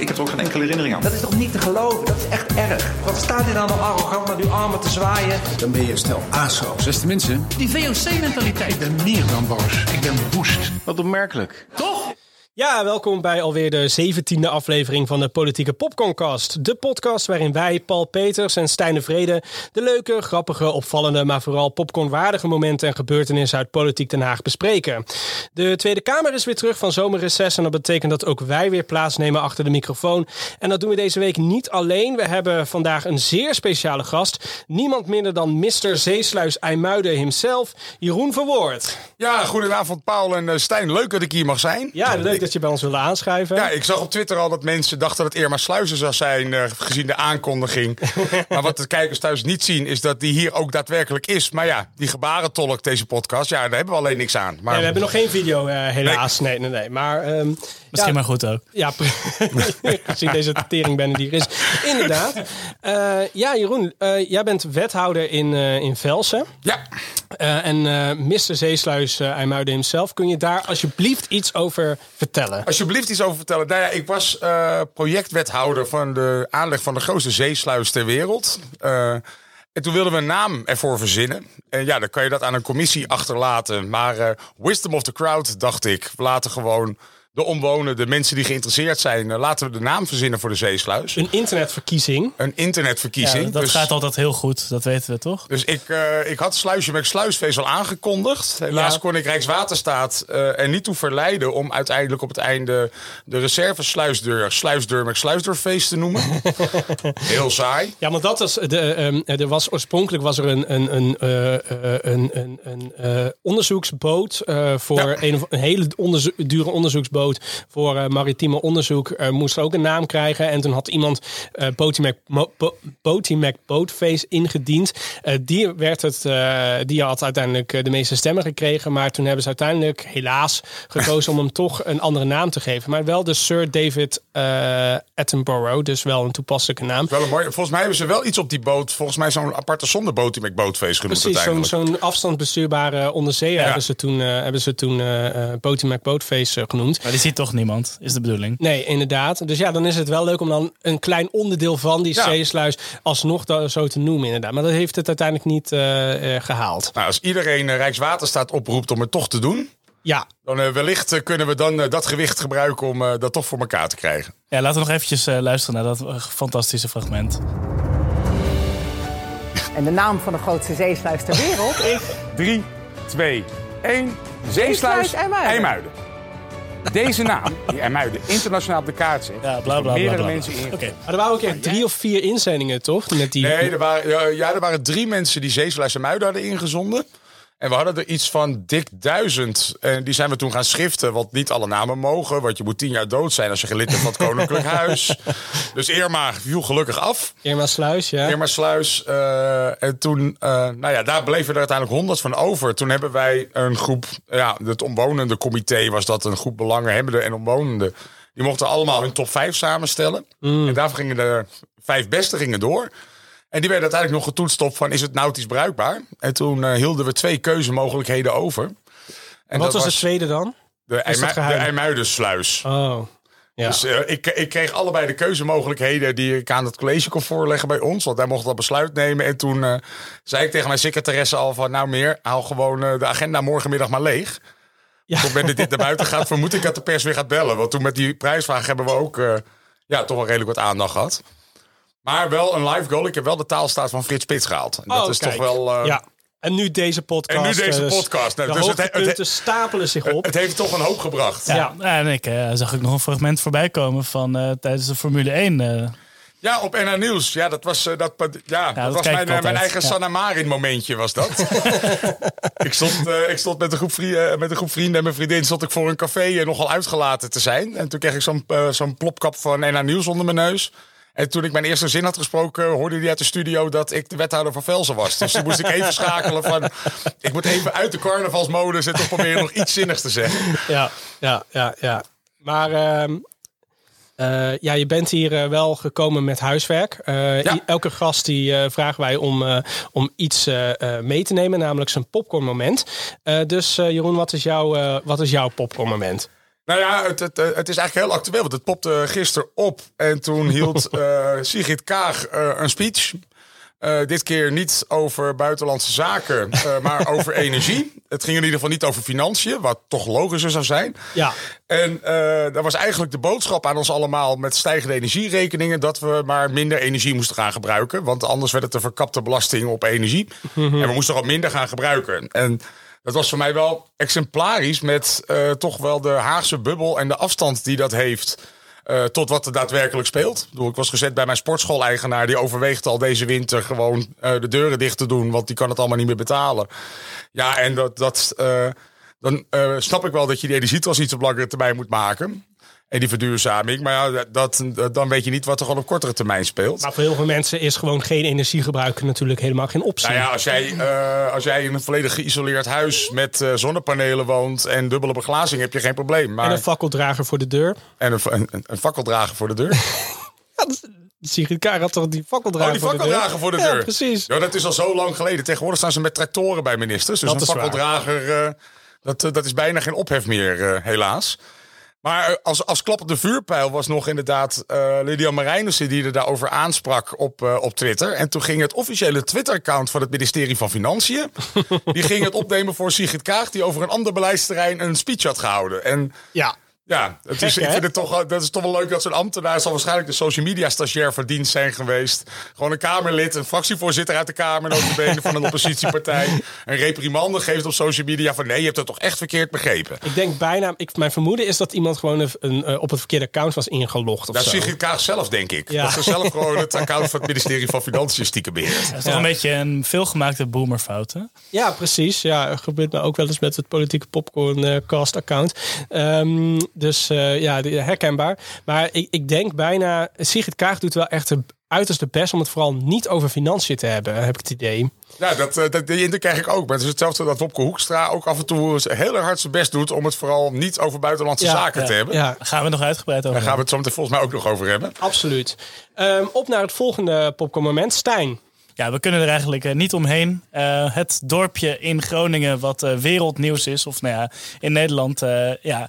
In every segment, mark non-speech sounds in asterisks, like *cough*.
ik heb er ook geen enkele herinnering aan. Dat is toch niet te geloven? Dat is echt erg. Wat staat hier nou nog arrogant met uw armen te zwaaien? Dan ben je stel ASO's. Beste mensen, Die VOC-mentaliteit. Ik ben meer dan boos. Ik ben woest. Wat opmerkelijk. Toch? Ja, welkom bij alweer de zeventiende aflevering van de Politieke Popcorncast. De podcast waarin wij, Paul Peters en Stijn de Vrede... de leuke, grappige, opvallende, maar vooral popcornwaardige momenten en gebeurtenissen uit Politiek Den Haag bespreken. De Tweede Kamer is weer terug van zomerreces en dat betekent dat ook wij weer plaatsnemen achter de microfoon. En dat doen we deze week niet alleen. We hebben vandaag een zeer speciale gast. Niemand minder dan Mr. Zeesluis IJmuiden himself, Jeroen Verwoord. Ja, goedenavond Paul en eh, Stijn. Leuk dat ik hier mag zijn. Ja, leuk dat je bij ons wilde aanschuiven. Ja, ik zag op Twitter al dat mensen dachten dat het Irma Sluizen zou zijn, eh, gezien de aankondiging. *laughs* maar wat de kijkers thuis niet zien, is dat die hier ook daadwerkelijk is. Maar ja, die gebarentolk, deze podcast, ja, daar hebben we alleen niks aan. Maar Nee, we hebben nog geen video, eh, helaas. Nee, nee, nee. Maar, ehm, Misschien ja, maar goed ook. Ja, gezien *laughs* deze teringbende die er is. Inderdaad. Eh, ja, Jeroen, eh, jij bent wethouder in, eh, in Velsen. ja, Eh, en eh Mr. Zeesluis uh, IJmuiden himself, kun je daar alsjeblieft iets over vertellen? alsjeblieft iets over vertellen. Nou ja, ik was eh, projectwethouder van de aanleg van de grootste zeesluis ter wereld. Eh, en toen wilden we een naam ervoor verzinnen. En ja, dan kan je dat aan een commissie achterlaten. Maar eh, wisdom of the crowd, dacht ik. We laten gewoon de omwonenden, de mensen die geïnteresseerd zijn... eh, laten we de naam verzinnen voor de zeesluis. Een internetverkiezing. Een internetverkiezing. Ja, dat dus, gaat altijd heel goed, dat weten we toch? dus ik, eh, ik had Sluisje met Sluisvezel aangekondigd. Helaas Ja. kon ik Rijkswaterstaat eh, er niet toe verleiden... om uiteindelijk op het einde de reserve-sluisdeur... Sluisdeur met Sluisdeurfeest te noemen. *laughs* Heel saai. Ja, want dat was de, ehm, er was oorspronkelijk was er een, een, een, een, een, een onderzoeksboot voor Ja. een, een hele onderzo- dure onderzoeksboot voor eh, maritieme onderzoek. eh, moest ook een naam krijgen. En toen had iemand eh Botimac, Bo- Botimac Boatface ingediend. Eh, die, werd het, eh, die had uiteindelijk eh, de meeste stemmen gekregen. Maar toen hebben ze uiteindelijk helaas gekozen om hem toch een andere naam te geven. Maar wel de Sir David eh, Attenborough. Dus wel een toepasselijke naam. Wel een mooi, volgens mij hebben ze wel iets op die boot. Volgens mij zo'n aparte zonderboot die met bootfeest genoemd Precies, zo'n zo'n afstandsbestuurbare onderzeeër hebben ze toen, eh hebben ze toen Botimac Boatface genoemd. Maar die ziet toch niemand, is de bedoeling. Nee, inderdaad. Dus ja, dan is het wel leuk om dan een klein onderdeel van die Ja. zeesluis alsnog zo te noemen, inderdaad. Maar dat heeft het uiteindelijk niet eh, eh, gehaald. Nou, als iedereen eh, Rijkswaterstaat oproept om het toch te doen... Ja, dan wellicht kunnen we dan dat gewicht gebruiken om dat toch voor elkaar te krijgen. Ja, laten we nog eventjes eh, luisteren naar dat fantastische fragment. En de naam van de grootste zeesluis ter wereld is... 3, 2, 1. Zeesluis Zeesluis IJmuiden. IJmuiden. Deze naam, die IJmuiden internationaal op de kaart zet, Ja, bla bla bla. meerdere bla, bla. mensen Oké. ingevuld. maar er waren ook echt drie of vier inzendingen, toch? Met die... Nee, er waren, ja, er waren drie mensen die Zeesluis en Muiden hadden ingezonden. En we hadden er iets van dik duizend. En die zijn we toen gaan schriften, want niet alle namen mogen. Want je moet tien jaar dood zijn als je geen lid bent van het Koninklijk *laughs* Huis. Dus Irma viel gelukkig af. Irma Sluis, ja. Irma Sluis. eh, en toen, eh, nou ja, daar bleven er uiteindelijk honderd van over. Toen hebben wij een groep, ja, het omwonende comité was dat, een groep belanghebbenden en omwonenden. Die mochten allemaal hun top 5 samenstellen. En daarvoor gingen de vijf beste gingen door. En die werden uiteindelijk nog getoetst op van, is het nautisch bruikbaar? En toen eh, hielden we twee keuzemogelijkheden over. En Wat was de tweede dan? De, IJmu- de geheim? IJmuidensluis. Oh, ja. Dus eh, ik, ik kreeg allebei de keuzemogelijkheden die ik aan het college kon voorleggen bij ons. Want hij mocht dat besluit nemen. En toen eh, zei ik tegen mijn secretaresse al van... nou meer, haal gewoon de agenda morgenmiddag maar leeg. Ja. Op het moment dat dit naar buiten gaat, vermoed ik dat de pers weer gaat bellen. Want toen met die prijsvraag hebben we ook ja, toch wel redelijk wat aandacht gehad. Maar wel een live goal. Ik heb wel de taalstaat van Frits Spits gehaald. En dat Oh, is kijk. toch wel... eh, ja. En nu deze podcast. En nu deze eh, dus podcast. Nou, de dus het- het- hoogtepunten stapelen zich op. Het heeft toch een hoop gebracht. Ja, Ja. en ik eh, zag ook nog een fragment voorbij komen van eh, tijdens de Formule 1. eh. Ja, op NH Nieuws. Ja, dat was, eh, dat, ja, dat dat was mijn, mijn eigen Ja. Sanna Marin momentje was dat. *laughs* ik, stond, eh, ik stond met een, groep vrienden, met een groep vrienden en mijn vriendin stond ik voor een café nogal uitgelaten te zijn. En toen kreeg ik zo'n zo'n plopkap van NH Nieuws onder mijn neus. En toen ik mijn eerste zin had gesproken, hoorde hij uit de studio dat ik de wethouder van Velsen was. Dus toen moest ik even *laughs* schakelen van, ik moet even uit de carnavalsmodus en toch proberen nog iets zinnigs te zeggen. Ja, ja, ja, ja. Maar ehm, eh, ja, je bent hier eh, wel gekomen met huiswerk. Eh, Ja. Elke gast die vragen wij om, om iets mee te nemen, namelijk zijn popcornmoment. Dus Jeroen, wat is, jouw, wat is jouw popcornmoment? Nou ja, het, het, eh, het is eigenlijk heel actueel. Want het popte gisteren op. En toen hield *laughs* eh Sigrid Kaag eh, een speech. Dit keer niet over buitenlandse zaken, *laughs* maar over energie. Het ging in ieder geval niet over financiën, wat toch logischer zou zijn. Ja. En dat was eigenlijk de boodschap aan ons allemaal met stijgende energierekeningen... dat we maar minder energie moesten gaan gebruiken. Want anders werd het een verkapte belasting op energie. En we moesten wat minder gaan gebruiken. En dat was voor mij wel exemplarisch met eh, toch wel de Haagse bubbel... en de afstand die dat heeft eh, tot wat er daadwerkelijk speelt. Ik, ik was gezet bij mijn sportschool-eigenaar... die overweegt al deze winter gewoon eh, de deuren dicht te doen... want die kan het allemaal niet meer betalen. Ja, en dat... dat dan snap ik wel dat je die energietransitie op langere termijn moet maken. En die verduurzaming. Maar ja, dat, dat- dan weet je niet wat er gewoon op kortere termijn speelt. Maar voor heel veel mensen is gewoon geen energie gebruiken natuurlijk helemaal geen optie. Nou ja, als jij, eh, als jij in een volledig geïsoleerd huis met eh, zonnepanelen woont en dubbele beglazing, heb je geen probleem. Maar, En een fakkeldrager voor de deur. en een, een, een fakkeldrager voor de deur. *laughs* Sigrid Kaag had toch die fakkeldrager Oh, die voor de deur? fakkeldrager voor de *laughs* Ja, precies. Ja, dat is al zo lang geleden. Tegenwoordig staan ze met tractoren bij ministers. Dus Dat een fakkeldrager, eh, dat, dat is bijna geen ophef meer, helaas. Maar als, als klappende vuurpijl was nog inderdaad eh Lydia Marijnissen die er daarover aansprak op, eh, op Twitter. En toen ging het officiële Twitter-account van het ministerie van Financiën... *laughs* die ging het opnemen voor Sigrid Kaag... die over een ander beleidsterrein een speech had gehouden. En Ja. Ja, het is, Gek, ik hè? vind het toch, dat is toch wel leuk dat zo'n ambtenaar zal waarschijnlijk de social media stagiair van dienst zijn geweest. Gewoon een Kamerlid, een fractievoorzitter uit de Kamer, notabene van een *laughs* oppositiepartij. Een reprimande geeft op social media van nee, je hebt het toch echt verkeerd begrepen. Ik denk bijna, ik, mijn vermoeden is dat iemand gewoon een, een, eh, op het verkeerde account was ingelogd of Dat zo. Sigrid Kaag zelf, denk ik. Ja. Dat ze zelf gewoon het *laughs* account van het ministerie van Financiën stiekem beheert. Dat is toch een beetje een veelgemaakte boomerfout, hè? Ja, precies. Ja, gebeurt me ook wel eens met het politieke popcorncast account. Ehm, dus eh, ja, herkenbaar. Maar ik, ik denk bijna, Sigrid Kaag doet wel echt de uiterste best om het vooral niet over financiën te hebben, heb ik het idee. Ja, dat, eh, dat, die indruk krijg ik ook. Maar het is hetzelfde dat Wopke Hoekstra ook af en toe heel erg hard zijn best doet... om het vooral niet over buitenlandse Ja, zaken ja, te hebben. Ja, Daar gaan we nog uitgebreid over. Daar gaan we het zo meteen volgens mij ook nog over hebben. absoluut. Ehm, op naar het volgende popcorn moment. Stijn. Ja, we kunnen er eigenlijk eh, niet omheen. Eh, het dorpje in Groningen, wat eh, wereldnieuws is, of nou ja, in Nederland. ja.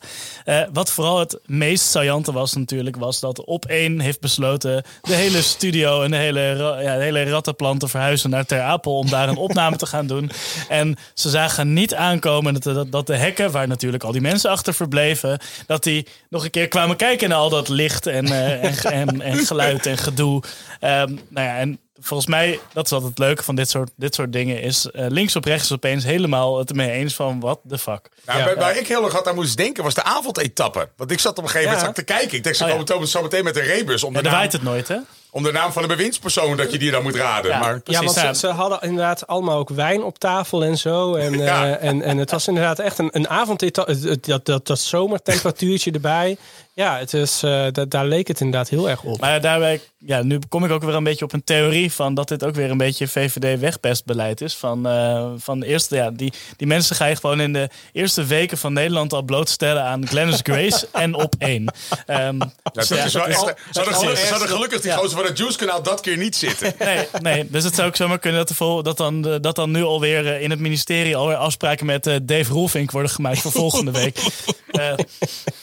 Wat vooral het meest saillante was natuurlijk, was dat op één heeft besloten de hele studio en de hele, ja, de hele rattenplan te verhuizen naar Ter Apel om daar een *laughs* opname te gaan doen. En ze zagen niet aankomen dat, dat, dat de hekken, waar natuurlijk al die mensen achter verbleven, dat die nog een keer kwamen kijken naar al dat licht en, en, en, en geluid en gedoe. Ehm, nou ja, en volgens mij, dat is altijd het leuke van dit soort, dit soort dingen, is eh, links op rechts opeens helemaal het ermee eens van what the fuck. Nou, waar, waar ik heel erg had aan moest denken was de avondetappe. Want ik zat op een gegeven moment Ja. zat ik te kijken. Ik denk, ze Oh, ja. komen zo- zo meteen met een rebus om, Ja, de daar naam, waait het nooit, hè? om de naam van de bewindspersoon dat je die dan moet raden. Ja. Maar Ja, want ja. ze, ze hadden inderdaad allemaal ook wijn op tafel en zo. En, *laughs* Ja. eh, en, en het was inderdaad echt een, een avond. Dat, dat, dat zomertemperatuurtje erbij. Ja, het is, eh, da- daar leek het inderdaad heel erg op. Maar daarbij, ja, nu kom ik ook weer een beetje op een theorie van dat dit ook weer een beetje VVD-wegpestbeleid is. Van, eh, van eerst, ja, die, die mensen ga je gewoon in de eerste weken van Nederland al blootstellen aan Glennis Grace *laughs* en op één. Ehm, Ja, ze, hadden hadden gelukkig die ja. gozer van het Juice kanaal dat keer niet zitten. *laughs* Nee, nee, dus het zou ook zomaar kunnen dat, vol, dat, dan, dat dan nu alweer eh, in het ministerie alweer afspraken met Dave Roelvink worden gemaakt voor volgende week. *laughs* Eh,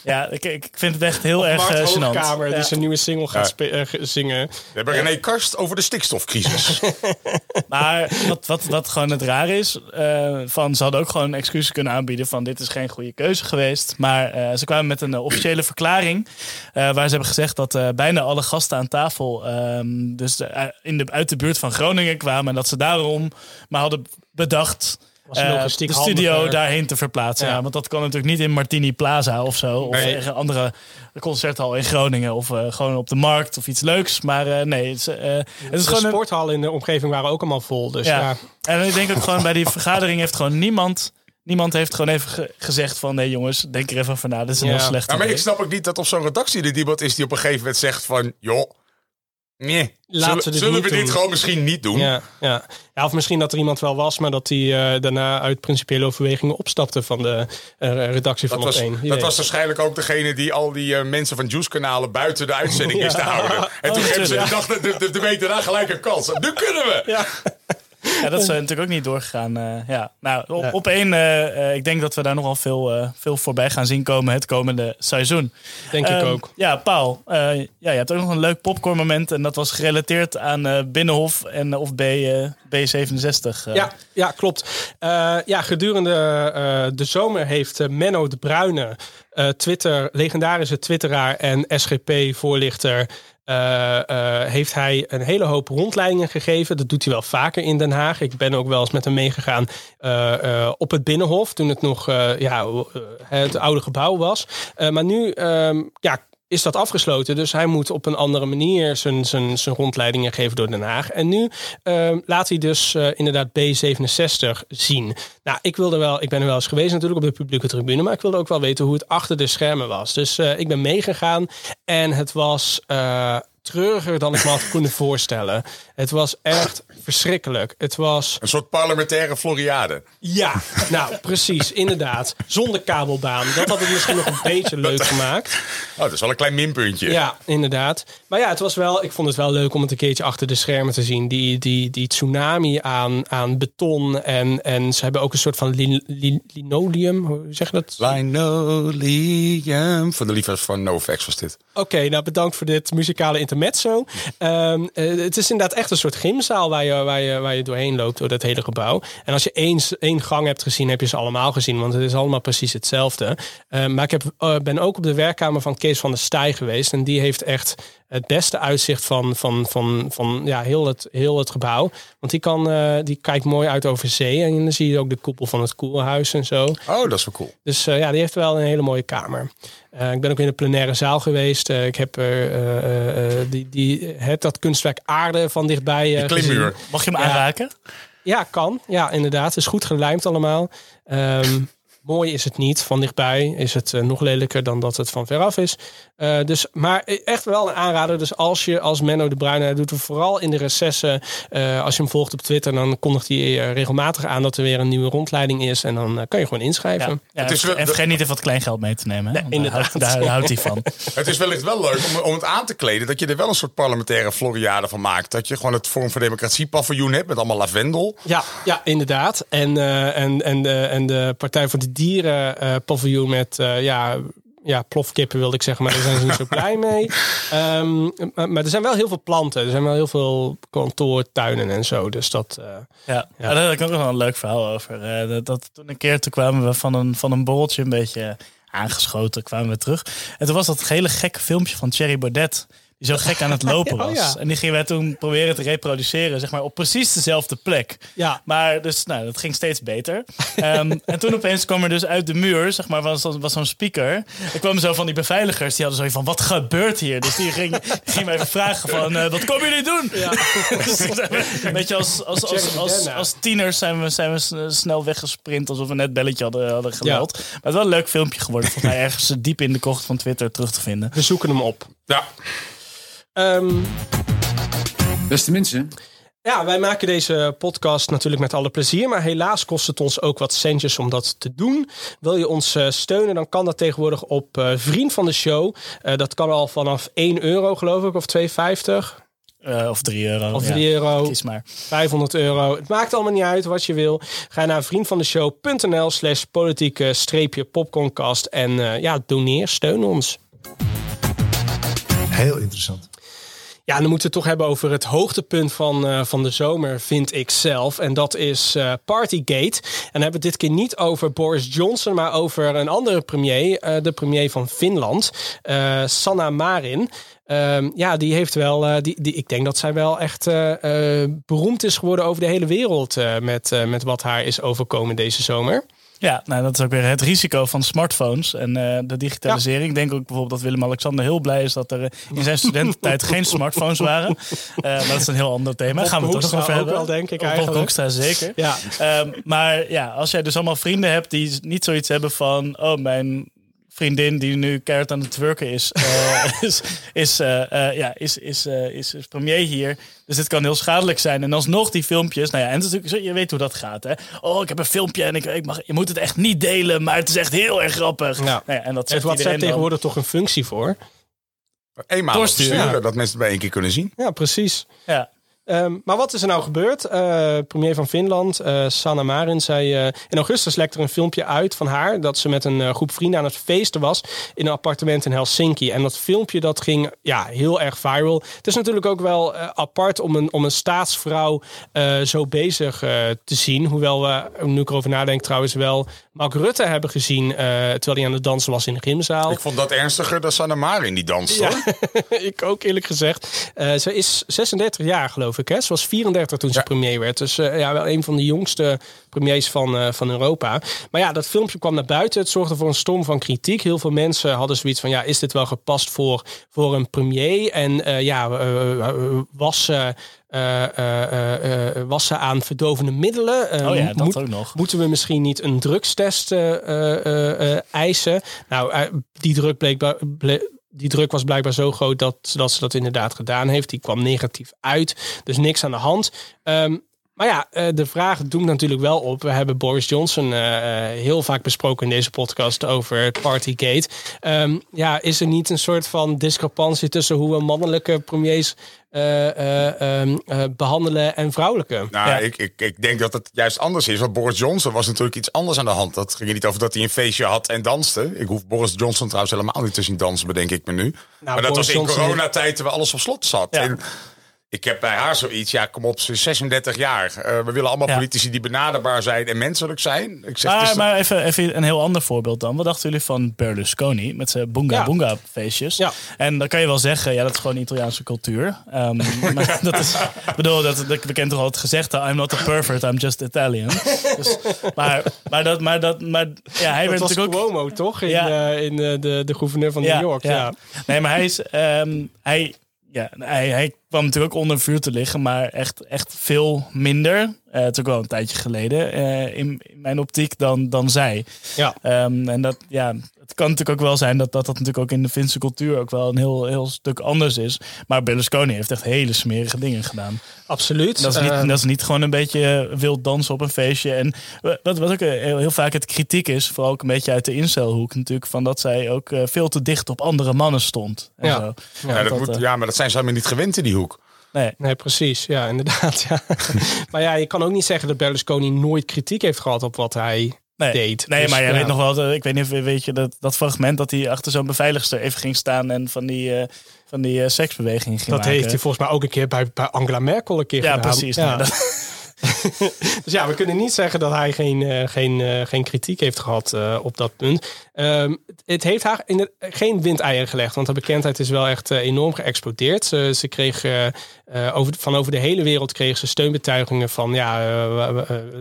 ja, ik, ik vind het echt heel erg Mart eh, gênant. Hoogkamer, Ja. die zijn nieuwe single gaat eh, ge- zingen. We hebben René Karst over de stikstofcrisis. *laughs* Maar wat, wat, wat gewoon het raar is, eh, van ze hadden ook gewoon excuses kunnen aanbieden van dit is geen goede keuze geweest. Maar eh, ze kwamen met een officiële verklaring eh, waar ze hebben gezegd dat eh, bijna alle gasten aan tafel ehm, dus in de, uit de buurt van Groningen kwamen en dat ze daarom maar hadden bedacht Was eh, logistiek de studio handiger. daarheen te verplaatsen. Ja. Ja. want dat kan natuurlijk niet in Martini Plaza of zo. Of Nee. een andere concerthal in Groningen. Of eh, gewoon op de markt of iets leuks. Maar eh, nee, het is, eh, het is De gewoon een, sporthallen in de omgeving waren ook allemaal vol. Dus ja. ja. En ik denk ook gewoon bij die vergadering heeft gewoon niemand... Niemand heeft gewoon even ge- gezegd van... nee jongens, denk er even over na. Dit is een Ja. heel slecht Ja, maar ik snap ook niet dat op zo'n redactie er iemand is die op een gegeven moment zegt van... joh, nee, Laten zullen, we dit zullen niet we dit doen. gewoon misschien niet doen? Ja, ja. ja, of misschien dat er iemand wel was, maar dat hij eh, daarna uit principiële overwegingen opstapte van de eh, redactie van Dat was, één. Wie dat weet. was waarschijnlijk ook degene die al die eh, mensen van Juice-kanalen buiten de uitzending Ja. wist te houden. En toen Oh, hebben ze natuurlijk. dachten de, de, de week daarna gelijk een kans. Nu kunnen we! Ja. Ja, dat is natuurlijk ook niet doorgegaan. eh, ja. Nou, op, op één, eh, eh, ik denk dat we daar nogal veel, veel voorbij gaan zien komen het komende seizoen. Denk ik Ehm, ook. Ja, Paul, ja, je hebt ook nog een leuk popcorn moment. En dat was gerelateerd aan Binnenhof en of B, eh, B67. eh. Ja, ja klopt. Ja, gedurende de zomer heeft Menno de Bruyne, Twitter, legendarische twitteraar en SGP-voorlichter, eh, eh, heeft hij een hele hoop rondleidingen gegeven. Dat doet hij wel vaker in Den Haag. Ik ben ook wel eens met hem meegegaan eh, op het Binnenhof, toen het nog ja, het oude gebouw was. Maar nu ehm, ja, is dat afgesloten. Dus hij moet op een andere manier zijn, zijn, zijn rondleidingen geven door Den Haag. En nu ehm, laat hij dus eh, inderdaad B67 zien. Nou, ik, wilde wel, ik ben er wel eens geweest natuurlijk op de publieke tribune. Maar ik wilde ook wel weten hoe het achter de schermen was. Dus eh, ik ben meegegaan. En het was eh, treuriger dan ik me had kunnen *laughs* voorstellen. Het was echt verschrikkelijk. Het was... Een soort parlementaire Floriade. Ja, nou precies, inderdaad. Zonder kabelbaan. Dat had het misschien nog een beetje leuk gemaakt. Oh, dat is wel een klein minpuntje. Ja, inderdaad. Maar ja, het was wel, ik vond het wel leuk om het een keertje achter de schermen te zien. Die, die, die tsunami aan, aan beton. En, en ze hebben ook een soort van lin- lin- linoleum. Hoe zeg je dat? Linoleum. Voor de liefhebbers van NoFX was dit. Oké, nou bedankt voor dit muzikale intermezzo. Ehm, eh, het is inderdaad echt een soort gymzaal waar je, waar, je, waar je doorheen loopt door dat hele gebouw. En als je één, één gang hebt gezien, heb je ze allemaal gezien. Want het is allemaal precies hetzelfde. Ehm, maar ik heb, eh, ben ook op de werkkamer van Kees van der Staaij geweest. En die heeft echt het beste uitzicht van, van, van, van ja, heel, het, heel het gebouw. Want die, kan, eh, die kijkt mooi uit over zee. En dan zie je ook de koepel van het koelhuis en zo. Oh, dat is wel cool. Dus eh, ja, die heeft wel een hele mooie kamer. Eh, ik ben ook in de plenaire zaal geweest. Eh, ik heb er eh, eh, eh, die, die, het, dat kunstwerk aarde van dichtbij eh, Die klimmuur. gezien. Mag je hem Ja. aanraken? Ja, kan. Ja, inderdaad. Het is goed gelijmd allemaal. Ehm, mooi is het niet. Van dichtbij is het eh, nog lelijker dan dat het van veraf is. Eh, dus, maar echt wel een aanrader. Dus als je als Menno de Bruyne, doet het vooral in de recessen. eh, als je hem volgt op Twitter, dan kondigt hij eh, regelmatig aan dat er weer een nieuwe rondleiding is. En dan kan je gewoon inschrijven. Ja. Ja, Het is wel- en vergeet niet even wat kleingeld mee te nemen. Daar inderdaad. houdt- Daar, houdt hij van. *laughs* Het is wellicht wel leuk om, om het aan te kleden. Dat je er wel een soort parlementaire Floriade van maakt. Dat je gewoon het Forum voor Democratie paviljoen hebt met allemaal lavendel. Ja, ja inderdaad. En, eh, en, en, de, en de Partij voor de Dieren eh, paviljoen met eh, ja, ja, plofkippen wilde ik zeggen, maar daar zijn ze niet zo *laughs* blij mee. Ehm, maar, maar er zijn wel heel veel planten. Er zijn wel heel veel kantoortuinen en zo. Dus dat... eh, Ja, ja. daar heb ik ook nog wel een leuk verhaal over. Eh, dat, dat, toen een keer toen kwamen we van een, van een borreltje een beetje aangeschoten, kwamen we terug. En toen was dat hele gekke filmpje van Thierry Baudet. Die zo gek aan het *laughs* lopen Ja, oh was. ja. En die gingen wij toen proberen te reproduceren, zeg maar, op precies dezelfde plek. Ja. Maar dus, nou, dat ging steeds beter. *laughs* Ehm, en toen opeens kwam er dus uit de muur, zeg maar, was, was zo'n speaker. Er kwamen zo van die beveiligers, die hadden zo van, wat gebeurt hier? Dus die gingen ging mij even vragen van, eh, wat komen jullie doen? *laughs* Dus een beetje als, als, als, als, als tieners zijn we, zijn we snel weggesprint alsof we net belletje hadden, hadden gemeld. Maar het is wel een leuk filmpje geworden. Volgens mij ergens diep in de kocht van Twitter terug te vinden. we zoeken hem op. Ja, Ehm, Beste mensen, ja, wij maken deze podcast natuurlijk met alle plezier. Maar helaas kost het ons ook wat centjes om dat te doen. Wil je ons eh, steunen, dan kan dat tegenwoordig op eh, Vriend van de Show. Eh, dat kan al vanaf 1 euro, geloof ik, of 2,50. Eh, of 3 euro. Of ja. 3 euro. Kies maar. 500 euro. Het maakt allemaal niet uit wat je wil. Ga naar vriendvandeshow.nl slash politieke streepje popcorncast. En eh, ja, doneer, steun ons. Heel interessant. Ja, dan moeten we het toch hebben over het hoogtepunt van, eh, van de zomer, vind ik zelf. En dat is eh, Partygate. En dan hebben we dit keer niet over Boris Johnson, maar over een andere premier. eh, de premier van Finland, Sanna Marin. Ehm, ja, die heeft wel, die, die, ik denk dat zij wel echt beroemd is geworden over de hele wereld met, met wat haar is overkomen deze zomer. Ja, nou, dat is ook weer het risico van smartphones en eh, de digitalisering. Ik denk ook bijvoorbeeld dat Willem-Alexander heel blij is dat er eh, in zijn studententijd geen *laughs* smartphones waren. Eh, maar dat is een heel ander thema. Bob Gaan we het toch nog over ook hebben. wel, denk ik, Bob eigenlijk. Hoekstra, zeker. Ja. Ehm, maar ja, als jij dus allemaal vrienden hebt die niet zoiets hebben van... oh, mijn vriendin die nu keihard aan het twerken is, eh, *laughs* is, is, eh, eh, ja, is, is, eh, is, is premier hier. Dus dit kan heel schadelijk zijn. En alsnog die filmpjes, nou ja, en natuurlijk, je weet hoe dat gaat. Hè? Oh, ik heb een filmpje en ik, ik mag, je moet het echt niet delen, maar het is echt heel erg grappig. Ja. Nou ja, en dat zegt WhatsApp tegenwoordig toch een functie voor? eenmaal Doorsturen. sturen, Ja. dat mensen het bij één keer kunnen zien. Ja, precies. Ja. Ehm, maar wat is er nou gebeurd? Eh, premier van Finland, eh, Sanna Marin, zei eh, in augustus lekte er een filmpje uit van haar dat ze met een groep vrienden aan het feesten was in een appartement in Helsinki. En dat filmpje dat ging ja, heel erg viral. Het is natuurlijk ook wel apart om een, om een staatsvrouw zo bezig te zien. Hoewel we, nu ik erover nadenk, trouwens wel Mark Rutte hebben gezien terwijl hij aan het dansen was in de gymzaal. Ik vond dat ernstiger dan Sanne Marin die danst, hoor. *laughs* ik ook eerlijk gezegd. Ze is 36 jaar geloof ik. Hè? Ze was 34 toen ze Ja. premier werd. Dus eh, ja, wel een van de jongste premiers van, eh, van Europa. Maar ja, dat filmpje kwam naar buiten. Het zorgde voor een storm van kritiek. Heel veel mensen hadden zoiets van... ja, is dit wel gepast voor, voor een premier? En eh, ja, was ze... was ze aan verdovende middelen? Oh ja, dat moet- ook nog. Moeten we misschien niet een drugstest eisen? Nou, die druk bleek, ble- die druk was blijkbaar zo groot dat, dat ze dat inderdaad gedaan heeft. Die kwam negatief uit. Dus niks aan de hand. Ehm, maar ja, eh, de vraag doemt natuurlijk wel op. We hebben Boris Johnson eh, eh, heel vaak besproken in deze podcast over Partygate. Ehm, ja, is er niet een soort van discrepantie tussen hoe we mannelijke premiers eh, eh, ehm, eh, behandelen en vrouwelijke? Nou, Ja. ik, ik, ik denk dat het juist anders is. Want Boris Johnson was natuurlijk iets anders aan de hand. Dat ging er niet over dat hij een feestje had en danste. Ik hoef Boris Johnson trouwens helemaal niet te zien dansen, bedenk ik me nu. maar dat Boris was in Johnson- coronatijd terwijl alles op slot zat. Ja. En ik heb bij haar zoiets, ja, kom op, ze is 36 jaar. Eh, we willen allemaal Ja. politici die benaderbaar zijn en menselijk zijn. Ik zeg, het Maar, even, even een heel ander voorbeeld dan. Wat dachten jullie van Berlusconi met zijn Boonga Ja. Boonga feestjes? Ja. En dan kan je wel zeggen, ja, dat is gewoon Italiaanse cultuur. Ehm, *laughs* maar dat is, ik bedoel, dat, dat bekend toch al het gezegde, I'm not a pervert, I'm just Italian. Dus, maar, maar dat, maar dat, maar ja, hij Dat werd was natuurlijk ook... Cuomo, toch? In, Ja. eh, in eh, de, de gouverneur van New York. Ja. Nee, maar hij is. ehm, hij, ja, hij, hij kwam natuurlijk ook onder vuur te liggen, maar echt, echt veel minder. Het is ook wel een tijdje geleden eh, in, in mijn optiek dan, dan zij. Ja. Ehm, en dat, ja, het kan natuurlijk ook wel zijn dat, dat dat natuurlijk ook in de Finse cultuur ook wel een heel, heel stuk anders is. Maar Berlusconi heeft echt hele smerige dingen gedaan. Absoluut. Dat is niet, Eh, dat is niet gewoon een beetje wild dansen op een feestje. En wat, wat ook eh, heel, heel vaak het kritiek is, vooral ook een beetje uit de incelhoek natuurlijk, van dat zij ook eh, veel te dicht op andere mannen stond. En Ja. zo. ja, dat dat, moet, eh, ja, maar dat zijn ze helemaal niet gewend in die hoek. Nee. Nee, precies. Ja, inderdaad. Ja. *laughs* maar ja, je kan ook niet zeggen dat Berlusconi nooit kritiek heeft gehad op wat hij Nee, deed. nee Dus, maar jij ja. weet nog wel, dat- ik weet niet of weet je dat, dat fragment dat hij achter zo'n beveiligster even ging staan en van die, eh, van die eh, seksbeweging ging Dat maken. heeft hij volgens mij ook een keer bij, bij Angela Merkel een keer Ja, gedaan. precies. Ja. Dat- *laughs* *laughs* dus ja, we kunnen niet zeggen dat hij geen, eh, geen, eh, geen kritiek heeft gehad eh, op dat punt. Ehm, het- heeft haar in de, geen windeieren gelegd, want de bekendheid is wel echt enorm geëxplodeerd. Ze, ze kreeg over, van over de hele wereld kreeg ze steunbetuigingen van ja,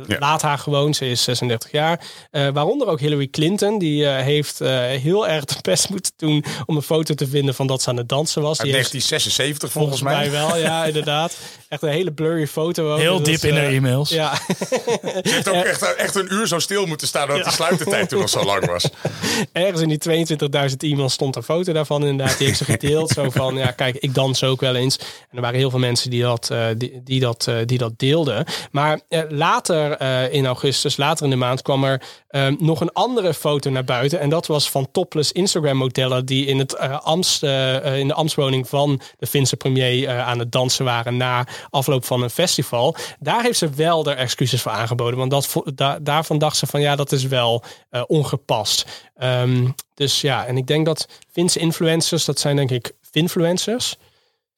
Ja. laat haar gewoon, ze is 36 jaar. Eh, waaronder ook Hillary Clinton, die eh, heeft eh, heel erg de best moeten doen om een foto te vinden van dat ze aan het dansen was. Die heeft 1976 volgens, volgens mij. mij wel, ja, *laughs* inderdaad. Echt een hele blurry foto. ook. heel Dat diep in eh, haar e-mails. Ja, Ze heeft ook echt, echt een uur zo stil moeten staan dat de sluitertijd toen nog zo lang was. *laughs* ergens in die 22.000 e-mails stond een foto daarvan inderdaad. Die heeft ze gedeeld. zo van, ja kijk, ik dans ook wel eens. En er waren heel veel mensen die dat, eh, die, die dat, eh, die dat deelden. Maar eh, later eh, in augustus, later in de maand, kwam er eh, nog een andere foto naar buiten. En dat was van topless Instagram modellen die in, het, eh, Amst, eh, eh, in de ambtswoning van de Finse premier eh, aan het dansen waren na afloop van een festival. Daar heeft ze wel er excuses voor aangeboden. Want dat, vo- da- daarvan dacht ze van ja, dat is wel eh, ongepast. Ehm, dus ja, en ik denk dat Finse influencers, dat zijn denk ik Finfluencers.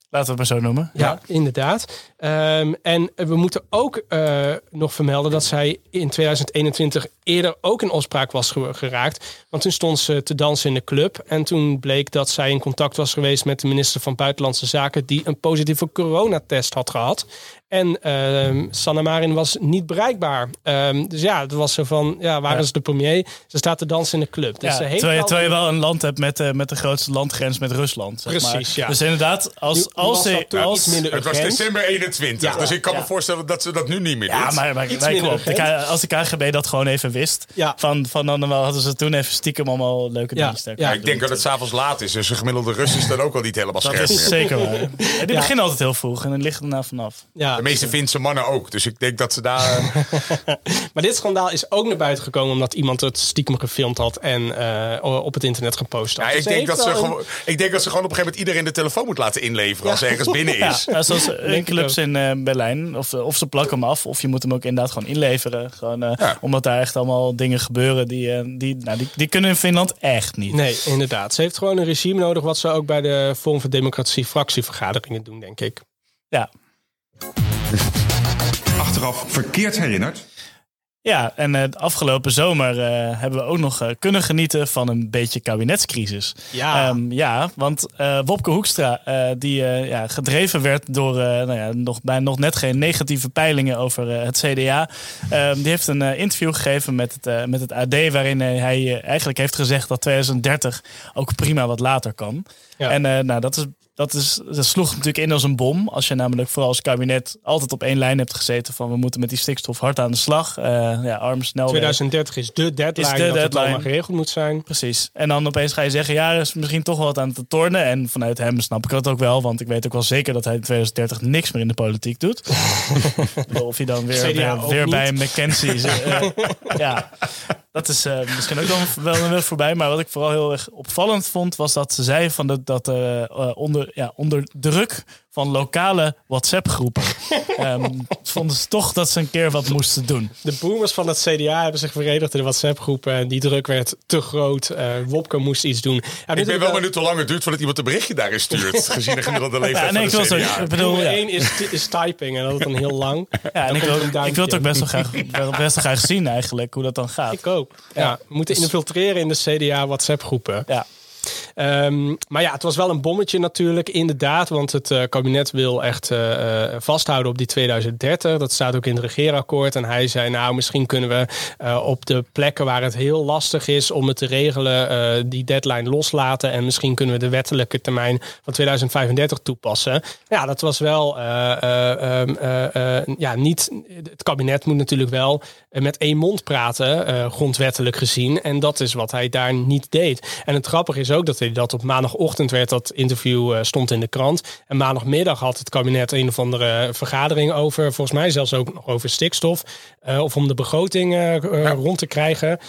Laten we het maar zo noemen. Ja, inderdaad. Ehm, en we moeten ook eh, nog vermelden dat zij in 2021 eerder ook in opspraak was ge- geraakt. Want toen stond ze te dansen in de club. En toen bleek dat zij in contact was geweest met de minister van Buitenlandse Zaken... die een positieve coronatest had gehad. En ehm Sanna Marin was niet bereikbaar. Ehm, dus ja, het was zo van, ja, waar Ja. is de premier? Ze staat te dansen in de club. Dus Ja, ze heeft terwijl, je, wel- terwijl je wel een land hebt met, eh, met de grootste landgrens met Rusland. Zeg maar. Precies, ja. Dus inderdaad, als, Nu- als, dat toen als, iets minder Het was december 21, Ja. dus ik kan Ja. me voorstellen dat ze dat nu niet meer Ja, doet. maar, maar, maar minder kom op. De urgent. K- als de KGB dat gewoon even wist, Ja. van, van dan wel hadden ze toen even stiekem allemaal leuke Ja, dingen sterk ja, Ja, ik denk dat het s'avonds laat is, dus een gemiddelde rust is dan ook al niet helemaal Dat scherp is meer. zeker waar. *laughs* Ja, die beginnen altijd heel vroeg en dan ligt het daarna vanaf. Ja, De meeste Finse mannen ook, dus ik denk dat ze daar... *laughs* Maar dit schandaal is ook naar buiten gekomen omdat iemand het stiekem gefilmd had en eh, op het internet gepost had. Ja, Dus ik, denk dat ze een- gewoon, ik denk dat ze gewoon op een gegeven moment iedereen de telefoon moet laten inleveren. als ze ergens binnen Ja, is. nou, zoals in clubs ook. in eh, Berlijn. Of, of ze plakken hem af, of je moet hem ook inderdaad gewoon inleveren. Gewoon, eh, Ja. Omdat daar echt allemaal dingen gebeuren die, eh, die, nou, die, die kunnen in Finland echt niet. Nee, inderdaad. Ze heeft gewoon een regime nodig wat ze ook bij de Forum voor Democratie fractievergaderingen doen, denk ik. Ja. Achteraf verkeerd herinnerd. Ja, en eh, de afgelopen zomer eh, hebben we ook nog eh, kunnen genieten van een beetje kabinetscrisis. Ja. Ehm, ja want eh, Wopke Hoekstra, eh, die eh, ja, gedreven werd door eh, nou ja, nog, bij nog net geen negatieve peilingen over eh, het CDA. ehm, die heeft een eh, interview gegeven met het, eh, met het AD, waarin eh, hij eh, eigenlijk heeft gezegd dat 2030 ook prima wat later kan. Ja. En eh, nou, dat is. Dat, is, dat sloeg natuurlijk in als een bom. Als je namelijk vooral als kabinet altijd op één lijn hebt gezeten van we moeten met die stikstof hard aan de slag. Eh, ja, arm snel. 2030 is de deadline Is de dat het deadline. allemaal geregeld moet zijn. Precies. En dan opeens ga je zeggen, ja, er is misschien toch wel wat aan te tornen. En vanuit hem snap ik dat ook wel, want ik weet ook wel zeker dat hij in 2030 niks meer in de politiek doet. *laughs* of hij dan weer, CDA weer, bij McKenzie. eh, *laughs* ja, dat is eh, misschien ook dan wel een weg voorbij. Maar wat ik vooral heel erg opvallend vond, was dat ze zei van dat, dat eh, eh, onder, ja, onder druk van lokale WhatsApp-groepen. *laughs* Ehm, vonden ze toch dat ze een keer wat moesten doen. De boomers van het CDA hebben zich verenigd in de WhatsApp-groepen. En die druk werd te groot. Eh Wopke moest iets doen. Ja, Ik ben wel benieuwd hoe lang het duurt voordat iemand een berichtje daarin stuurt. *laughs* Gezien de gemiddelde leeftijd Ja, nee, ik van wil de ook. CDA. Ik bedoel, Nummer ja. één is, is typing en dat is dan heel lang. *laughs* Ja, en ik wil, ik het ook best wel graag, best wel graag zien eigenlijk, hoe dat dan gaat. Ik ook. Ja, we moeten infiltreren in de CDA WhatsApp-groepen. Ja. Ehm, maar ja, het was wel een bommetje natuurlijk, inderdaad. Want het eh, kabinet wil echt eh, eh, vasthouden op die 2030. Dat staat ook in het regeerakkoord. En hij zei, nou, misschien kunnen we op de plekken waar het heel lastig is om het te regelen, die deadline loslaten. En misschien kunnen we de wettelijke termijn van 2035 toepassen. Ja, dat was wel eh, eh, ehm, eh, eh, ja, niet. Het kabinet moet natuurlijk wel met één mond praten, grondwettelijk gezien. En dat is wat hij daar niet deed. En het grappige is ook dat hij dat op maandagochtend werd, dat interview eh, stond in de krant. En maandagmiddag had het kabinet een of andere vergadering over, volgens mij zelfs ook nog over stikstof. eh, of om de begroting eh, eh, rond te krijgen.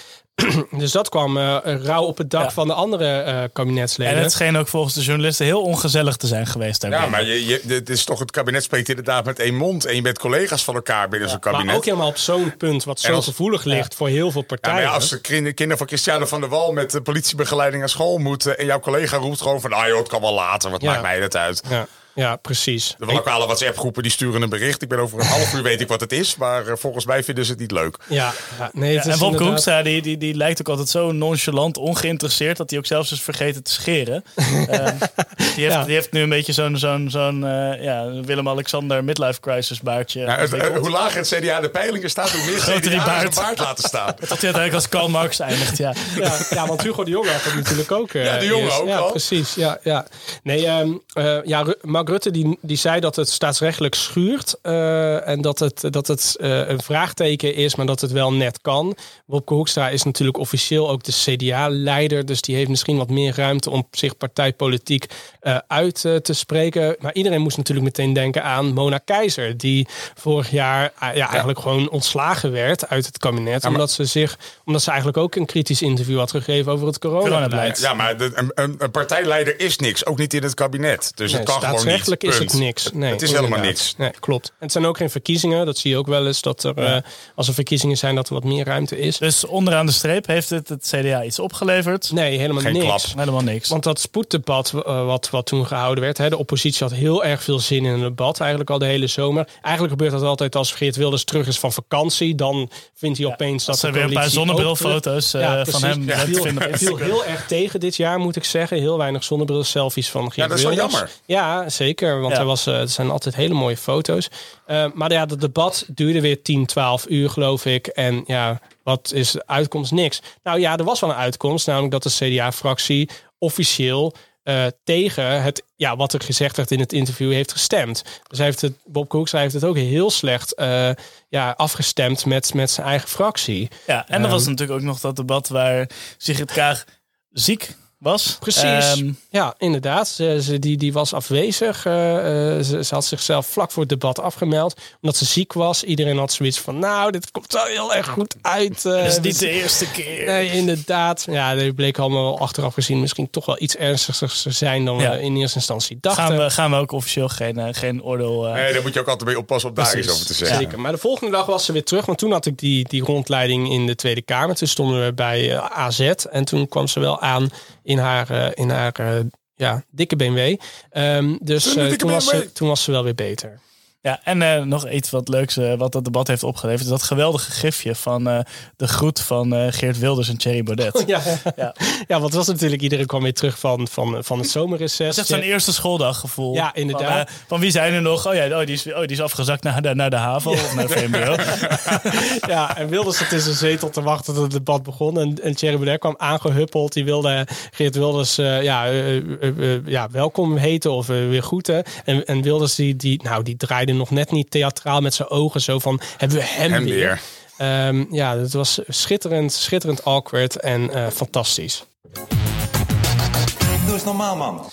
*clears throat* dus dat kwam eh, rauw op het dak Ja. van de andere eh, kabinetsleden. En het scheen ook volgens de journalisten heel ongezellig te zijn geweest. Ja, maar je, je, het is toch het kabinet spreekt inderdaad met één mond. En je bent collega's van elkaar binnen zo'n kabinet. maar ook helemaal op zo'n punt wat zo als- gevoelig ligt voor heel veel Ja, maar partijen. ja, als de kin- kinderen van Christiane van der Wal met de politiebegeleiding naar school moeten. en jouw collega roept gewoon van. ah joh, het kan wel later, wat Ja. maakt mij dat uit? ja, ja, precies. De lokale WhatsApp-groepen die sturen een bericht. Ik ben over een half uur weet ik wat het is. Maar eh, volgens mij vinden ze het niet leuk. Ja, ja, nee, Ja, het en is Wopke inderdaad- die, die, die lijkt ook altijd zo nonchalant, ongeïnteresseerd... dat hij ook zelfs is vergeten te scheren. *laughs* Ehm, die, heeft, Ja. die heeft nu een beetje zo'n zo'n zo'n eh, ja, Willem-Alexander midlife crisis baardje. Ja, het- eh, ontwikkeld. hoe lager het CDA de peilingen staat, hoe meer Groter die CDA baard. zijn baard laten staan. *laughs* Dat hij uiteindelijk als Karl Marx eindigt, ja. *laughs* Ja, ja, want Hugo de Jonge had het natuurlijk ook. eh, Ja, de Jonge ook Ja, al. precies. Ja, ja. Nee, ehm, eh, ja, Mark Rutte die, die zei dat het staatsrechtelijk schuurt. eh, en dat het, dat het eh, een vraagteken is, maar dat het wel net kan. Wopke Hoekstra is natuurlijk officieel ook de CDA-leider. Dus die heeft misschien wat meer ruimte om zich partijpolitiek eh, uit te spreken. Maar iedereen moest natuurlijk meteen denken aan Mona Keizer. Die vorig jaar ja, eigenlijk gewoon ontslagen werd uit het kabinet. omdat, ze zich, omdat ze eigenlijk ook een kritisch interview had gegeven over het coronabeleid. Ja, maar de- een, een, een partijleider is niks. Ook niet in het kabinet. Dus Nee, het kan gewoon niet. staatsrechtelijk is het niks. Nee, het is helemaal niks. Nee, klopt. En het zijn ook geen verkiezingen. Dat zie je ook wel eens. Dat er, eh, als er verkiezingen zijn, dat er wat meer ruimte is. Dus onderaan de streep heeft het het CDA iets opgeleverd. Nee, helemaal Geen niks. klap. Helemaal niks. Want dat spoeddebat eh, wat, wat toen gehouden werd, hè, de oppositie had heel erg veel zin in een debat, eigenlijk al de hele zomer. Eigenlijk gebeurt dat altijd als Geert Wilders terug is van vakantie. Dan vindt hij opeens dat er de weer een paar zonnebrilfoto's eh, Ja, van hem Ja, viel, vinden viel heel erg tegen dit jaar, moet ik zeggen. Heel weinig zonnebril-selfies van Geert Ja, dat is wel Wilders. jammer. Ja, zeker. Want Ja. er was, eh, het zijn altijd hele mooie foto's. Eh, maar ja, het debat duurde weer 10, 12 uur, geloof ik. En ja, wat is de uitkomst? Niks. Nou ja, er was wel een uitkomst, namelijk dat de CDA-fractie officieel eh, tegen het, ja, wat er gezegd werd in het interview heeft gestemd. Dus hij heeft het, Bob Koekstra heeft het ook heel slecht ja, afgestemd met, met zijn eigen fractie. Ja, en er was natuurlijk ook nog dat debat waar Sigrid Kaag ziek was. Precies. Ehm, ja, inderdaad. Ze, ze- die, die was afwezig. Eh, eh, ze, ze had zichzelf vlak voor het debat afgemeld. Omdat ze ziek was. Iedereen had zoiets van, nou, dit komt wel heel erg goed uit. eh, dat is niet de eerste keer. Nee, inderdaad. Ja, die bleek allemaal achteraf gezien misschien toch wel iets ernstiger te zijn dan Ja. we in eerste instantie dachten. Gaan we, gaan we ook officieel geen, geen oordeel... eh, Nee, daar moet je ook altijd mee oppassen om daar Precies, iets over te zeggen. Zeker. Maar de volgende dag was ze weer terug. Want toen had ik die, die rondleiding in de Tweede Kamer. Toen stonden we bij AZ. En toen kwam ze wel aan in haar, eh, in haar eh, ja, dikke BMW. Ehm, dus eh, dikke toen, was ze, toen was ze wel weer beter. Ja, en eh, nog iets wat leuks eh, wat dat debat heeft opgeleverd. is Dat geweldige gifje van eh, de groet van Geert Wilders en Thierry Baudet. Ja, Ja. ja. want het was natuurlijk... Iedereen kwam weer terug van, van, van het zomerreces. Dat is echt zo'n eerste schooldaggevoel. Ja, inderdaad. Van, van wie zijn er nog? Oh ja, oh, die, is, oh, die is afgezakt naar de, naar de HAVO of naar VMBO. *laughs* Ja, en Wilders zat in zijn zetel te wachten tot het debat begon. En, en Thierry Baudet kwam aangehuppeld. Die wilde Geert Wilders ja, ja, welkom heten of weer groeten. En, en Wilders die, die, nou, die draaide nog net niet theatraal met zijn ogen. Zo van, hebben we hem, Hem weer? weer. Ehm, ja, het was schitterend, schitterend awkward en eh, fantastisch. Doe eens normaal, man.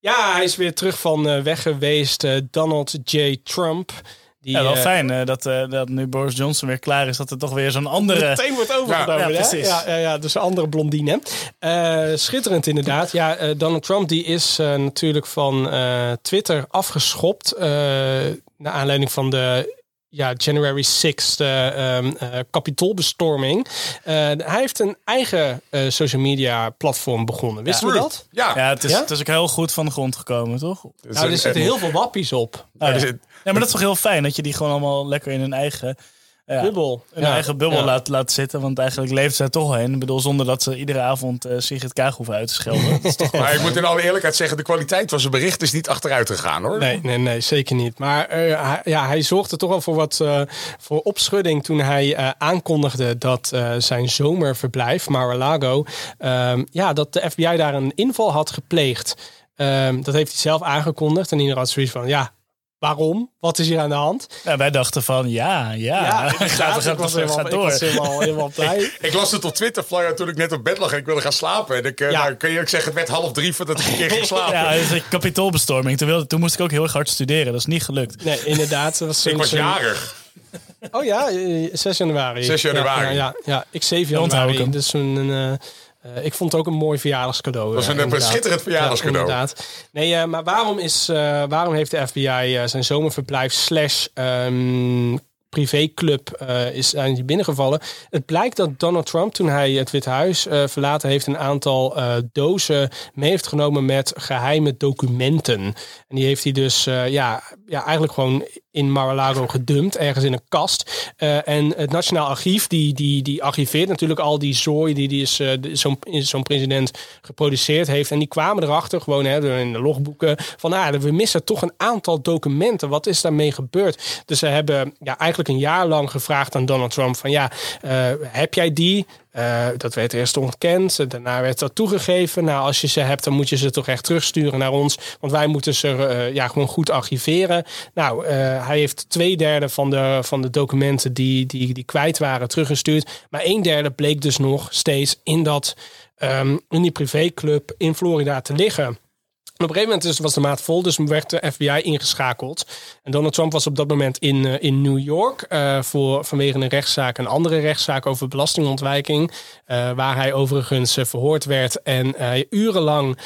Ja, hij is weer terug van eh, weg geweest. eh, Donald J. Trump. Die, Ja, wel fijn dat, dat nu Boris Johnson weer klaar is. Dat er toch weer zo'n andere... *laughs* meteen wordt overgenomen. Ja, ja, precies. Ja, ja, ja, dus een andere blondine. Eh, schitterend inderdaad. Ja, eh, Donald Trump die is natuurlijk van eh, Twitter afgeschopt. Naar aanleiding van de ja, January 6th eh, ehm, eh, kapitoolbestorming. Eh, hij heeft een eigen eh, social media platform begonnen. Wisten we dat? Ja, Ja, het is, Ja? het is ook heel goed van de grond gekomen, toch? Nou, er zitten heel veel wappies op. Ja. maar dat is toch heel fijn dat je die gewoon allemaal lekker in hun eigen... Ja, Bubbel. Ja, eigen bubbel ja. laat, laat zitten. Want eigenlijk leeft zij toch heen. Ik bedoel, zonder dat ze iedere avond eh Sigrid Kaag hoeven uit te schelden. *laughs* Dat is toch Maar ik moet in alle eerlijkheid zeggen, de kwaliteit van zijn bericht is niet achteruit gegaan hoor. Nee, nee, nee, zeker niet. Maar eh, hij, ja, hij zorgde toch wel voor wat eh, voor opschudding toen hij eh, aankondigde dat eh, zijn zomerverblijf, Mar-a-Lago, ehm, ja, dat de FBI daar een inval had gepleegd. Ehm, dat heeft hij zelf aangekondigd en iedereen had zoiets van, ja, waarom? Wat is hier aan de hand? Ja, wij dachten van, ja, ja. *laughs* inderdaad, gaat, gaat, ik was gaat, helemaal, ik door. was helemaal, helemaal *laughs* blij. Ik las het op Twitter vlak toen ik net op bed lag en ik wilde gaan slapen. En ik, eh, Ja. nou, kun je ook zeggen, het werd half drie voordat ik een keer ging slapen. Ja, het is een kapitoolbestorming. Toen, wilde, toen moest ik ook heel erg hard studeren. Dat is niet gelukt. Nee, inderdaad. Dat was ik was jarig. Oh ja, eh, 6 januari. 6 januari. Ja, ja, ja, ik 7 Dan onthoud ik januari. hem. Dus een, eh, eh, ik vond het ook een mooi verjaarscadeau. was eh, een, een schitterend verjaardagscadeau. Ja, inderdaad. Nee, eh, maar waarom, is, waarom heeft de FBI zijn zomerverblijf slash ehm, privéclub eh, is zijn die binnengevallen? Het blijkt dat Donald Trump, toen hij het Witte Huis eh, verlaten heeft, een aantal eh, dozen mee heeft genomen met geheime documenten. En die heeft hij dus ja, ja, eigenlijk gewoon in Mar-a-Lago gedumpt, ergens in een kast. En het Nationaal Archief, die, die, die archiveert natuurlijk al die zooi die, die is, zo'n zo'n president geproduceerd heeft. En die kwamen erachter, gewoon hè, in de logboeken, van ah, we missen toch een aantal documenten. Wat is daarmee gebeurd? Dus ze hebben ja, eigenlijk een jaar lang gevraagd aan Donald Trump van ja, eh, heb jij die? Eh, dat werd eerst ontkend, daarna werd dat toegegeven. Nou, als je ze hebt, dan moet je ze toch echt terugsturen naar ons. Want wij moeten ze eh, ja, gewoon goed archiveren. Nou, eh, hij heeft twee derde van de, van de documenten die, die, die kwijt waren teruggestuurd. Maar een derde bleek dus nog steeds in, dat, ehm, in die privéclub in Florida te liggen. Op een gegeven moment was de maat vol, dus werd de FBI ingeschakeld. En Donald Trump was op dat moment in, eh, in New York eh, voor, vanwege een rechtszaak, een andere rechtszaak over belastingontwijking. eh, waar hij overigens verhoord werd en urenlang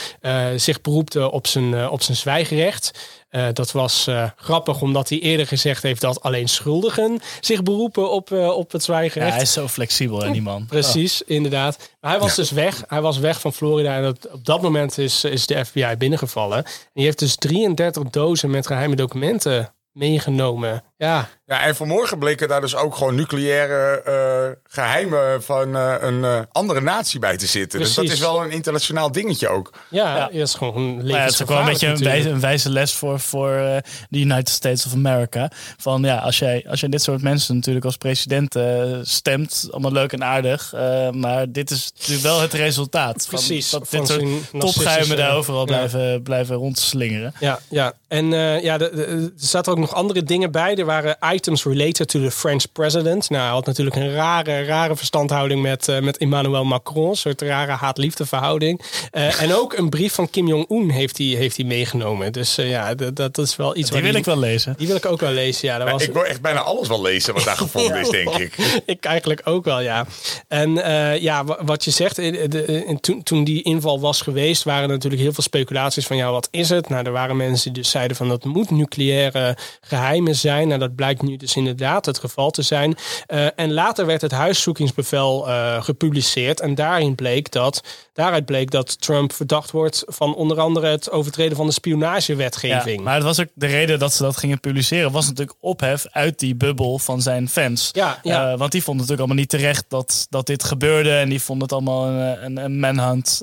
zich beroepte op zijn, op zijn zwijgerecht. Eh, dat was eh, grappig, omdat hij eerder gezegd heeft dat alleen schuldigen zich beroepen op, eh, op het Ja, zwijgerecht. hij is zo flexibel, hè, die man. Precies, inderdaad. Maar hij was dus weg. Hij was weg van Florida. En op, op dat moment is, is de FBI binnengevallen. En die heeft dus 33 dozen met geheime documenten meegenomen. Ja, Ja, en vanmorgen bleken daar dus ook gewoon nucleaire eh, geheimen van eh, een eh, andere natie bij te zitten. Dus dat is wel een internationaal dingetje ook. ja, Ja. dat is gewoon een het is ook wel een beetje een wijze, een wijze les voor, voor eh, de United States of America. Van ja, als jij, als jij dit soort mensen natuurlijk als president stemt, allemaal leuk en aardig. eh, maar dit is natuurlijk wel het resultaat. Van, Precies, Dat van dit soort topgeheimen daar overal ja. blijven, blijven rondslingeren. Ja, ja. en eh, ja, er zaten ook nog andere dingen bij. Er waren items related to the French president. Nou, hij had natuurlijk een rare, rare verstandhouding met, eh, met Emmanuel Macron. Een soort rare haat-liefde verhouding. Eh, en ook een brief van Kim Jong-un heeft hij heeft hij meegenomen. Dus eh, ja, dat, dat is wel iets Die waar wil ik wel lezen. Die wil ik ook wel lezen, ja. Dat was, Ik wil echt bijna alles wel lezen wat daar *laughs* gevonden is, denk ik. *laughs* ik eigenlijk ook wel, ja. En eh, ja, wa- wat je zegt, de- eh, toen, toen die inval was geweest, waren er natuurlijk heel veel speculaties van, ja, wat is het? Nou, er waren mensen die dus zeiden van, dat moet nucleaire geheimen zijn. Nou, dat blijkt nu dus inderdaad het geval te zijn. Eh, en later werd het huiszoekingsbevel eh, gepubliceerd en daarin bleek dat, daaruit bleek dat Trump verdacht wordt van onder andere het overtreden van de Ja, spionagewetgeving. maar het was ook de reden dat ze dat gingen publiceren. Was natuurlijk ophef uit die bubbel van zijn fans. Ja, ja. Eh, want die vonden natuurlijk allemaal niet terecht dat, dat dit gebeurde. En die vonden het allemaal een, een, een manhunt.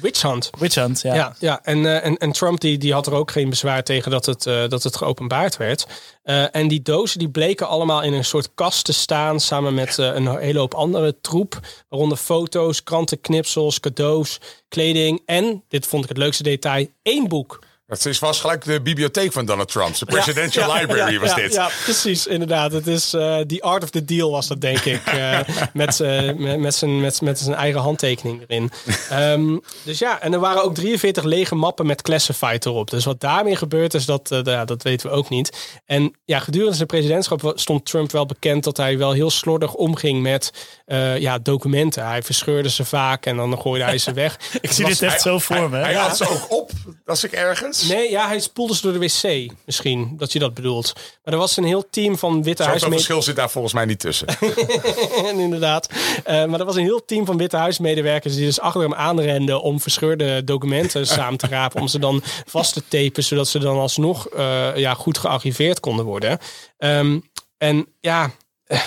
Witch hunt. witch hunt, ja. Ja, ja. En, en, en Trump die, die had er ook geen bezwaar tegen dat het, dat het geopenbaard werd. Eh, en die dozen die bleken allemaal in een soort kast te staan samen met eh, een hele hoop andere troep. Waaronder foto's, krantenknipsels, cadeaus, kleding en, dit vond ik het leukste detail, één boek. Het is vast gelijk de bibliotheek van Donald Trump. De Presidential Ja, ja, Library ja, was ja, dit. Ja, precies, inderdaad. Het is eh The Art of the Deal was dat, denk ik. eh, *laughs* met, eh, met, met, zijn, met, met zijn eigen handtekening erin. Ehm, dus ja, en er waren ook 43 lege mappen met Classified erop. Dus wat daarmee gebeurd is, dat, ja, dat weten we ook niet. En ja, gedurende zijn presidentschap stond Trump wel bekend dat hij wel heel slordig omging met eh, ja, documenten. Hij verscheurde ze vaak en dan gooide hij ze *laughs* weg. Ik zie dit echt zo voor me. Hij hè? had ze ook op, als ik ergens. Nee, ja, hij spoelde ze door de wc. Misschien dat je dat bedoelt. Maar er was een heel team van Witte Zoveel Huismedewerkers. verschil zit daar volgens mij niet tussen. *laughs* inderdaad. Eh, maar er was een heel team van Witte Huismedewerkers die dus achter hem aanrenden om verscheurde documenten *laughs* samen te rapen. Om ze dan vast te tapen, zodat ze dan alsnog eh, ja, goed gearchiveerd konden worden. Ehm, en ja, eh,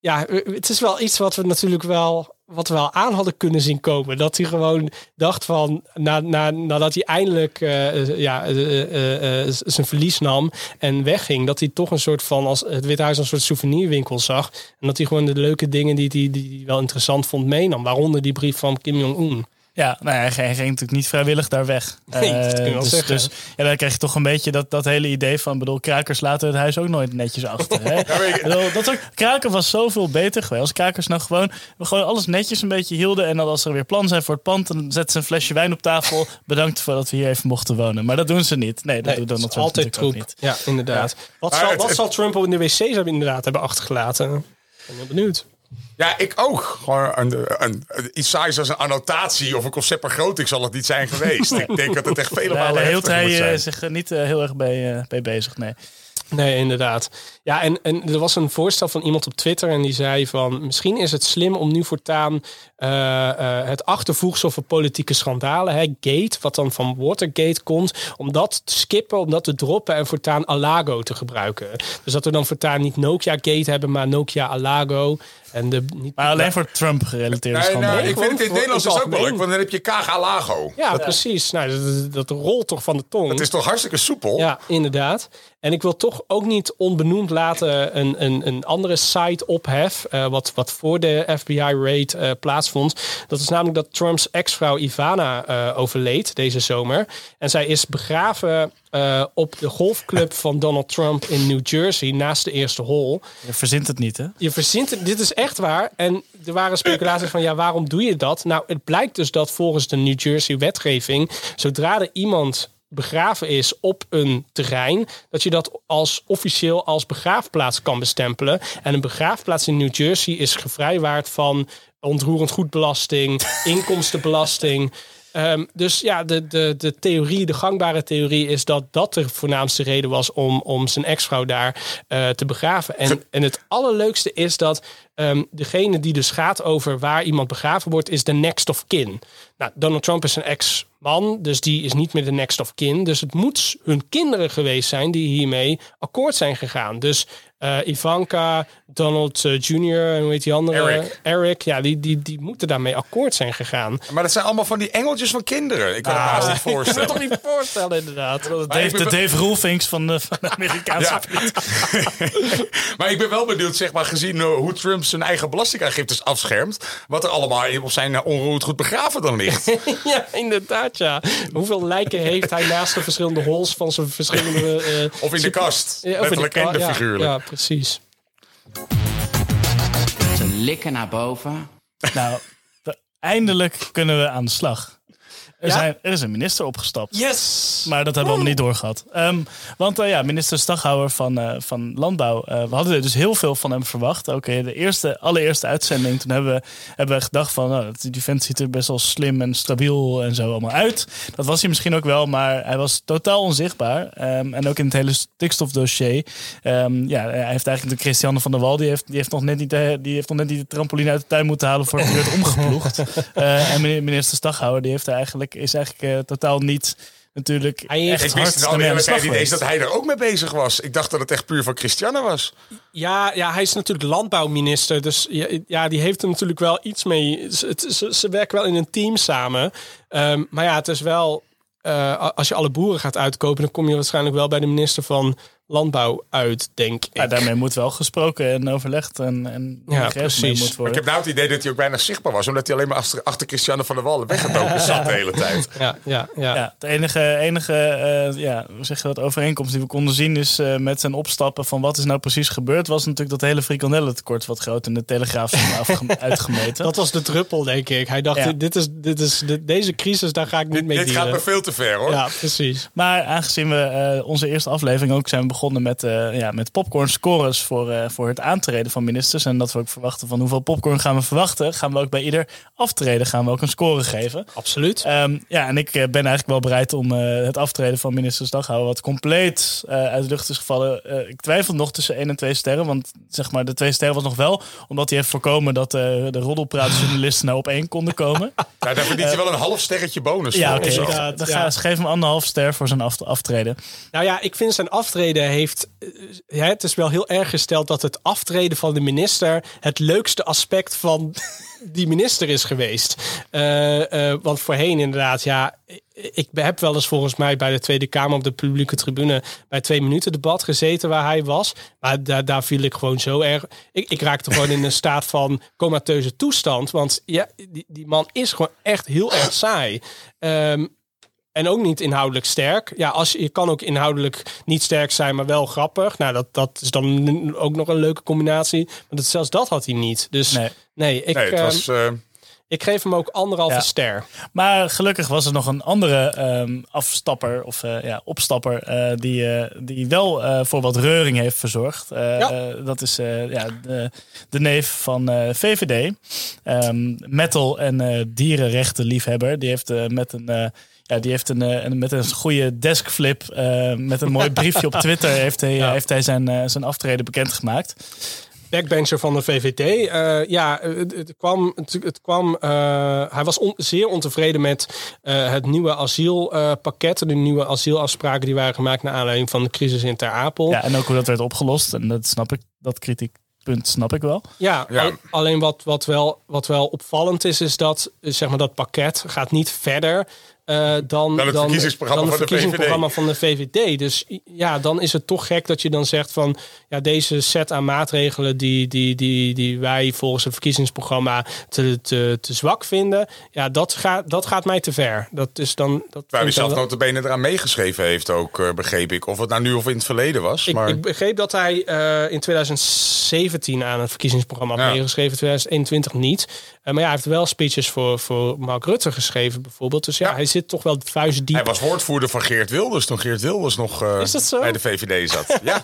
ja, het is wel iets wat we natuurlijk wel. Wat we wel aan hadden kunnen zien komen. Dat hij gewoon dacht van. Na, na, nadat hij eindelijk eh, ja, eh, eh, eh, zijn verlies nam en wegging. Dat hij toch een soort van. Als het Witte Huis een soort souvenirwinkel zag. En dat hij gewoon de leuke dingen die hij die, die hij wel interessant vond meenam. Waaronder die brief van Kim Jong-un. Ja, nou ja, hij ging, natuurlijk niet vrijwillig daar weg. *laughs* Nee, dat kun je Eh, wel dus, zeggen. Dus ja, dan krijg je toch een beetje dat, dat hele idee van... bedoel, krakers laten het huis ook nooit netjes achter. Hè? *laughs* Bedoel, dat ook, kraken was zoveel beter geweest. Als krakers nou gewoon, we gewoon alles netjes een beetje hielden... en dan als er weer plan zijn voor het pand... dan zetten ze een flesje wijn op tafel. *laughs* Bedankt voor dat we hier even mochten wonen. Maar dat doen ze niet. Nee, dat Nee, doet het Donald Trump altijd troep. niet. Ja, inderdaad. Wat, Maar zal, het- wat het- zal Trump op in de wc's hebben inderdaad hebben achtergelaten? Ik ben heel benieuwd. Ja, ik ook. Gewoon een, een, een- iets saais als een annotatie of een concept groot. zal het niet zijn geweest. Ik denk dat het echt vele Daar, malen moet hij eh, zijn. zich er niet eh, heel erg bij, eh, bij bezig, nee. Nee, inderdaad. Ja, en, en er was een voorstel van iemand op Twitter en die zei van misschien is het slim om nu voortaan eh, eh, het achtervoegsel voor politieke schandalen, hè, Gate, wat dan van Watergate komt, om dat te skippen, om dat te droppen en voortaan Alago te gebruiken. Dus dat we dan voortaan niet Nokia Gate hebben, maar Nokia Alago. En de, niet, Maar alleen voor Trump gerelateerde Nee, schandalen. ik vind het in het Nederlands het ook wel leuk, algemeen. want dan heb je KG Lago. Ja, precies. Nou, dat, dat rolt toch van de tong. Het is toch hartstikke soepel? Ja, inderdaad. En ik wil toch ook niet onbenoemd laten een, een, een andere site ophef. eh, wat, wat voor de FBI-raid eh, plaatsvond. Dat is namelijk dat Trumps ex-vrouw Ivana eh, overleed deze zomer. En zij is begraven eh, op de golfclub van Donald Trump in New Jersey. Naast de eerste hole. Je verzint het niet, hè? Je verzint het, dit is echt waar. En er waren speculaties van, ja, waarom doe je dat? Nou, het blijkt dus dat volgens de New Jersey wetgeving, zodra er iemand begraven is op een terrein, dat je dat als officieel als begraafplaats kan bestempelen. En een begraafplaats in New Jersey is gevrijwaard van ontroerend goedbelasting, *laughs* inkomstenbelasting. Ehm, dus ja, de, de, de theorie, de gangbare theorie is dat dat de voornaamste reden was om, om zijn ex-vrouw daar eh, te begraven. En, en het allerleukste is dat ehm, degene die dus gaat over waar iemand begraven wordt, is de next of kin. Nou, Donald Trump is een ex-man, dus die is niet meer de next of kin. Dus het moet hun kinderen geweest zijn die hiermee akkoord zijn gegaan. Dus eh, Ivanka, Donald eh, Jr. en hoe heet die andere? Eric. Eric. Ja, die, die, die moeten daarmee akkoord zijn gegaan. Maar dat zijn allemaal van die engeltjes van kinderen. Ik kan Ah, me haast niet *laughs* Ik kan me voorstellen. toch niet voorstellen, inderdaad. Dave, ben de Dave Roelvinks van de, van de Amerikaanse Ja. *laughs* Maar ik ben wel benieuwd, zeg maar, gezien eh, hoe Trump zijn eigen belastingaangiftes afschermt. Wat er allemaal op zijn onroerend goed begraven dan ligt. *laughs* Ja, inderdaad, ja. Hoeveel lijken heeft hij naast de verschillende hols van zijn verschillende... eh, Of in de kast. ja, of in de letterlijk en de figuurlijk. Ja, precies. Ze likken naar boven. Nou, *laughs* eindelijk kunnen we aan de slag. Er, Ja? zijn, er is een minister opgestapt. Yes! Maar dat hebben we allemaal niet doorgehad. Ehm, want eh, ja, minister Staghouwer van, eh, van Landbouw. eh, we hadden er dus heel veel van hem verwacht. In de eerste, allereerste uitzending. Toen hebben we, hebben we gedacht van... Nou, die vent ziet er best wel slim en stabiel en zo allemaal uit. Dat was hij misschien ook wel. Maar hij was totaal onzichtbaar. Ehm, en ook in het hele stikstofdossier. Ehm, ja, hij heeft eigenlijk de Christiane van der Wal... Die heeft, die, heeft nog net niet, de- die heeft nog net niet de trampoline uit de tuin moeten halen... voordat hij werd *laughs* omgeploegd. En minister Staghouwer die heeft er is eigenlijk eh, totaal niet... Natuurlijk Hij heeft- echt Ik wist hard aan de niet eens dat hij er ook mee bezig was. Ik dacht dat het echt puur van Christiane was. Ja, ja, hij is natuurlijk landbouwminister. Dus ja, ja, die heeft er natuurlijk wel iets mee. Het- ze, ze werken wel in een team samen. Ehm, maar ja, het is wel... eh, als je alle boeren gaat uitkopen... dan kom je waarschijnlijk wel bij de minister van Landbouw uit, denk ik. Ja, daarmee moet wel gesproken en overlegd en, en Ja, precies. moet Maar ik heb nou het idee dat hij ook bijna zichtbaar was. Omdat hij alleen maar achter, achter Christiane van der Wallen weggetoken zat de hele tijd. Ja, ja, ja. Ja, de enige, enige eh, ja, hoe zeg je dat, overeenkomst die we konden zien is eh, met zijn opstappen van wat is nou precies gebeurd, was natuurlijk dat hele frikandellentekort wat groot in de Telegraaf *laughs* uitgemeten. Dat was de druppel, denk ik. Hij dacht, Ja. dit is, dit is, dit- deze crisis, daar Ja, begonnen met, eh, ja, met popcorn scores voor, eh, voor het aantreden van ministers. En dat we ook verwachten van hoeveel popcorn gaan we verwachten. Gaan we ook bij ieder aftreden gaan we ook een score geven. Absoluut. Ehm, ja, en ik eh, ben eigenlijk wel bereid om eh, het aftreden van minister Staghouwer, wat compleet eh, uit de lucht is gevallen. Ik twijfel nog tussen 1 en 2 sterren. Want zeg maar, de 2 sterren was nog wel omdat hij heeft voorkomen dat eh, de roddelpraatjournalisten nou op één konden komen. *laughs* Nou, daar verdient hij wel een half sterretje bonus ja, voor. Dan ja. geef hem anderhalf ster voor zijn af- aftreden. Nou ja, ik vind zijn aftreden heeft. eh, ja, het is wel heel erg gesteld dat het aftreden van de minister het leukste aspect van *laughs* die minister is geweest. Eh, eh, want voorheen inderdaad, ja. Ik heb wel eens volgens mij bij de Tweede Kamer op de publieke tribune bij twee minuten debat gezeten waar hij was. Maar daar, daar viel ik gewoon zo erg. Ik, ik raakte gewoon in een *laughs* staat van comateuze toestand. Want ja, die, die man is gewoon echt heel erg saai. Ehm, en ook niet inhoudelijk sterk. Ja, als je, kan ook inhoudelijk niet sterk zijn, maar wel grappig. Nou, dat, dat is dan ook nog een leuke combinatie. Maar dat, zelfs dat had hij niet. Dus nee, Nee. ik, Nee, het ehm, was... eh, ik geef hem ook anderhalve Ja. ster. Maar gelukkig was er nog een andere ehm, afstapper of eh, ja, opstapper eh, die, eh, die wel eh, voor wat reuring heeft verzorgd. Eh, Ja. dat is eh, ja, de, de neef van eh, VVD, Ehm, metal en eh dierenrechtenliefhebber. Die heeft met een eh, ja, die heeft een, eh, een, met een goede deskflip, eh, met een mooi *laughs* briefje op Twitter, heeft hij, Ja. heeft hij zijn, eh, zijn aftreden bekendgemaakt. Backbencher van de VVD. eh, ja, het, het kwam. Het, het kwam eh, hij was on- zeer ontevreden met eh, het nieuwe asielpakket. de nieuwe asielafspraken die waren gemaakt naar aanleiding van de crisis in Ter Apel. Ja, en ook hoe dat werd opgelost. En dat snap ik, dat kritiekpunt snap ik wel. Ja, Ja. al- alleen wat, wat, wel, wat wel opvallend is, is dat eh, zeg maar, dat pakket gaat niet verder eh, dan, Dan het verkiezingsprogramma dan van de verkiezingsprogramma van de VVD. Dus ja, dan is het toch gek dat je dan zegt van ja, deze set aan maatregelen die, die, die, die wij volgens het verkiezingsprogramma te, te, te zwak vinden, ja, dat, gaat dat gaat mij te ver. Dat is dan. Dat Waar dan zelf wel- notabene eraan meegeschreven heeft ook, eh, begreep ik. Of het nou nu of in het verleden was. Ik, maar... ik begreep dat hij eh, in 2017 aan het verkiezingsprogramma had Ja. meegeschreven, 2021 niet. Eh, maar ja, hij heeft wel speeches voor, voor Mark Rutte geschreven, bijvoorbeeld. Dus ja, Ja. hij zit toch wel vuist diep. Hij was woordvoerder van Geert Wilders toen Geert Wilders nog eh, bij de VVD zat. *laughs* Ja,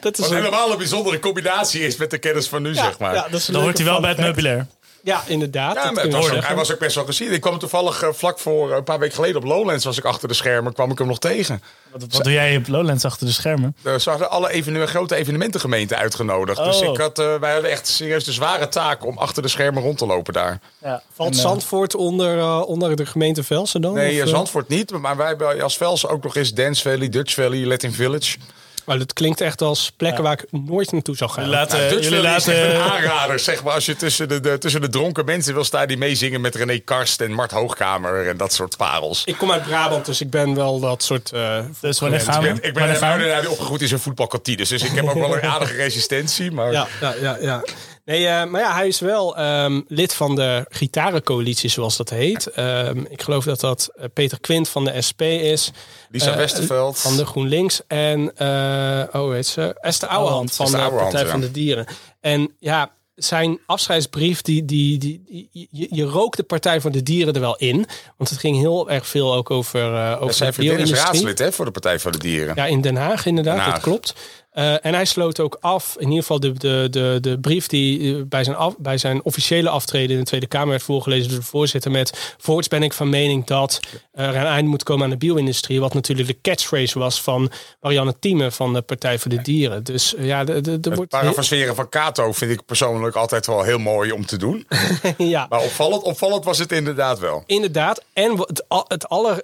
dat is wat een- helemaal een bijzondere combinatie is met de kennis van nu, ja, zeg maar. ja, dat Dan hoort hij wel bij het meubilair. Ja, inderdaad. Ja, dat maar het kunnen we was ook- zeggen. hij was ook best wel gezien. Ik kwam toevallig eh, vlak voor eh, een paar weken geleden op Lowlands, was ik achter de schermen, kwam ik hem nog tegen. Wat, wat doe jij op Lowlands achter de schermen? Uh, ze hadden alle grote evenementengemeenten uitgenodigd. Dus Oh. ik had, eh, wij hadden echt serieus de zware taak om achter de schermen rond te lopen daar. Ja. Valt En, Zandvoort onder, onder de gemeente Velsen dan? Nee, Of? Zandvoort niet. Maar wij hebben als Velsen ook nog eens Dance Valley, Dutch Valley, Latin Village. Maar het klinkt echt als plekken waar ik nooit naartoe zou gaan. Jullie laten, Ja, jullie Dutchville is echt een laten aanrader. Zeg maar, als je tussen de, de- tussen de dronken mensen wil staan die meezingen met René Karst en Mart Hoogkamer en dat soort parels. Ik kom uit Brabant, dus ik ben wel dat soort... eh Dus wanneer gaan we? Ik ben, ik ben gaan we? Opgegroeid in zo'n voetbalkantines, dus ik heb ook wel een *laughs* aardige resistentie. Maar Ja, ja, ja. ja. Nee, eh, maar ja, hij is wel ehm, lid van de gitarencoalitie, zoals dat heet. Ehm, ik geloof dat dat eh, Peter Quint van de SP is. Lisa Eh, Westerveld. Van de GroenLinks. En, oh, heet ze? Esther Ouwehand van Esther de Partij ja. van de Dieren. En ja, zijn afscheidsbrief, die, die, die, die- je, je rook de Partij van de Dieren er wel in. Want het ging heel erg veel ook over, uh, over Zij de vriendin is bio-industrie. raadslid hè, voor de Partij voor de Dieren. Ja, in Den Haag inderdaad, Den Haag. dat klopt. Eh, en hij sloot ook af, in ieder geval de, de, de, de brief die eh, bij zijn, af, bij zijn officiële aftreden in de Tweede Kamer werd voorgelezen door de voorzitter met voorts ben ik van mening dat er een eind moet komen aan de bio-industrie. Wat natuurlijk de catchphrase was van Marianne Thieme van de Partij voor de Dieren. Dus eh, ja, de, de, Het wordt parafraseren van Kato vind ik persoonlijk altijd wel heel mooi om te doen. *laughs* ja, Maar opvallend, opvallend was het inderdaad wel. inderdaad. En het, het aller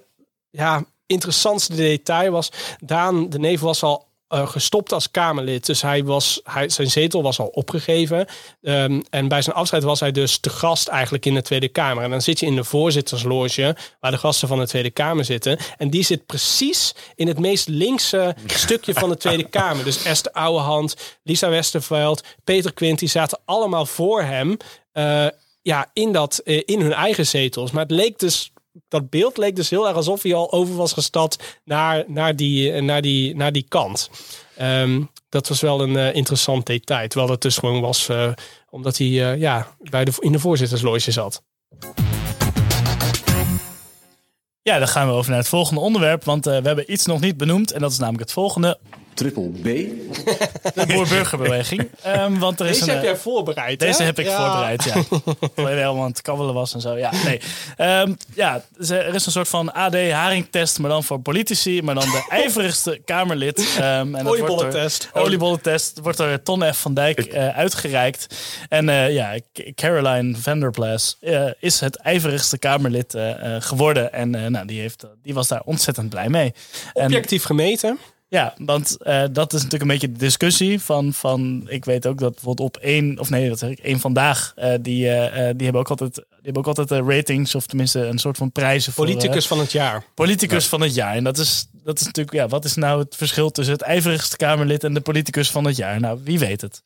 ja, interessantste detail was, Daan de Neef was al eh, gestopt als Kamerlid. Dus hij was, hij, zijn zetel was al opgegeven. Ehm, en bij zijn afscheid was hij dus te gast eigenlijk in de Tweede Kamer. En dan zit je in de voorzittersloge, waar de gasten van de Tweede Kamer zitten. En die zit precies in het meest linkse *laughs* stukje van de Tweede Kamer. Dus Esther Ouwehand, Lisa Westerveld, Peter Quint, die zaten allemaal voor hem. eh, ja, in, dat, eh, in hun eigen zetels. Maar het leek dus dat beeld leek dus heel erg alsof hij al over was gestapt naar, naar, die, eh, naar, die, naar die kant. Ehm, dat was wel een eh, interessant detail. Terwijl het dus gewoon was eh, omdat hij ja, bij de, in de voorzittersloge zat. Ja, dan gaan we over naar het volgende onderwerp. Want we hebben iets nog niet benoemd. En dat is namelijk het volgende. Triple B. De Boer-Burgerbeweging. Ehm, want er is Deze een, heb eh, jij voorbereid, Deze hè? heb ik Ja. voorbereid, ja. *laughs* Terwijl je helemaal aan het kabbelen was en zo. Ja, nee. Ehm, ja, er is een soort van AD-haringtest, maar dan voor politici. Maar dan de *laughs* ijverigste Kamerlid. ehm, en dat wordt door- Oliebollentest. Oliebollentest wordt door Ton F. van Dijk eh, uitgereikt. En eh, ja, Caroline Vanderplas eh, is het ijverigste Kamerlid eh, eh, geworden. En eh, nou, die, heeft, die was daar ontzettend blij mee. En- Objectief gemeten. Ja, want eh, dat is natuurlijk een beetje de discussie van, van... Ik weet ook dat bijvoorbeeld op één... Of nee, dat zeg ik, één vandaag... eh, die, eh, die hebben ook altijd, die hebben ook altijd ratings... of tenminste een soort van prijzen voor... Politicus van het jaar. politicus van het jaar. En dat is, dat is natuurlijk... Ja, wat is nou het verschil tussen het ijverigste Kamerlid... en de politicus van het jaar? Nou, wie weet het.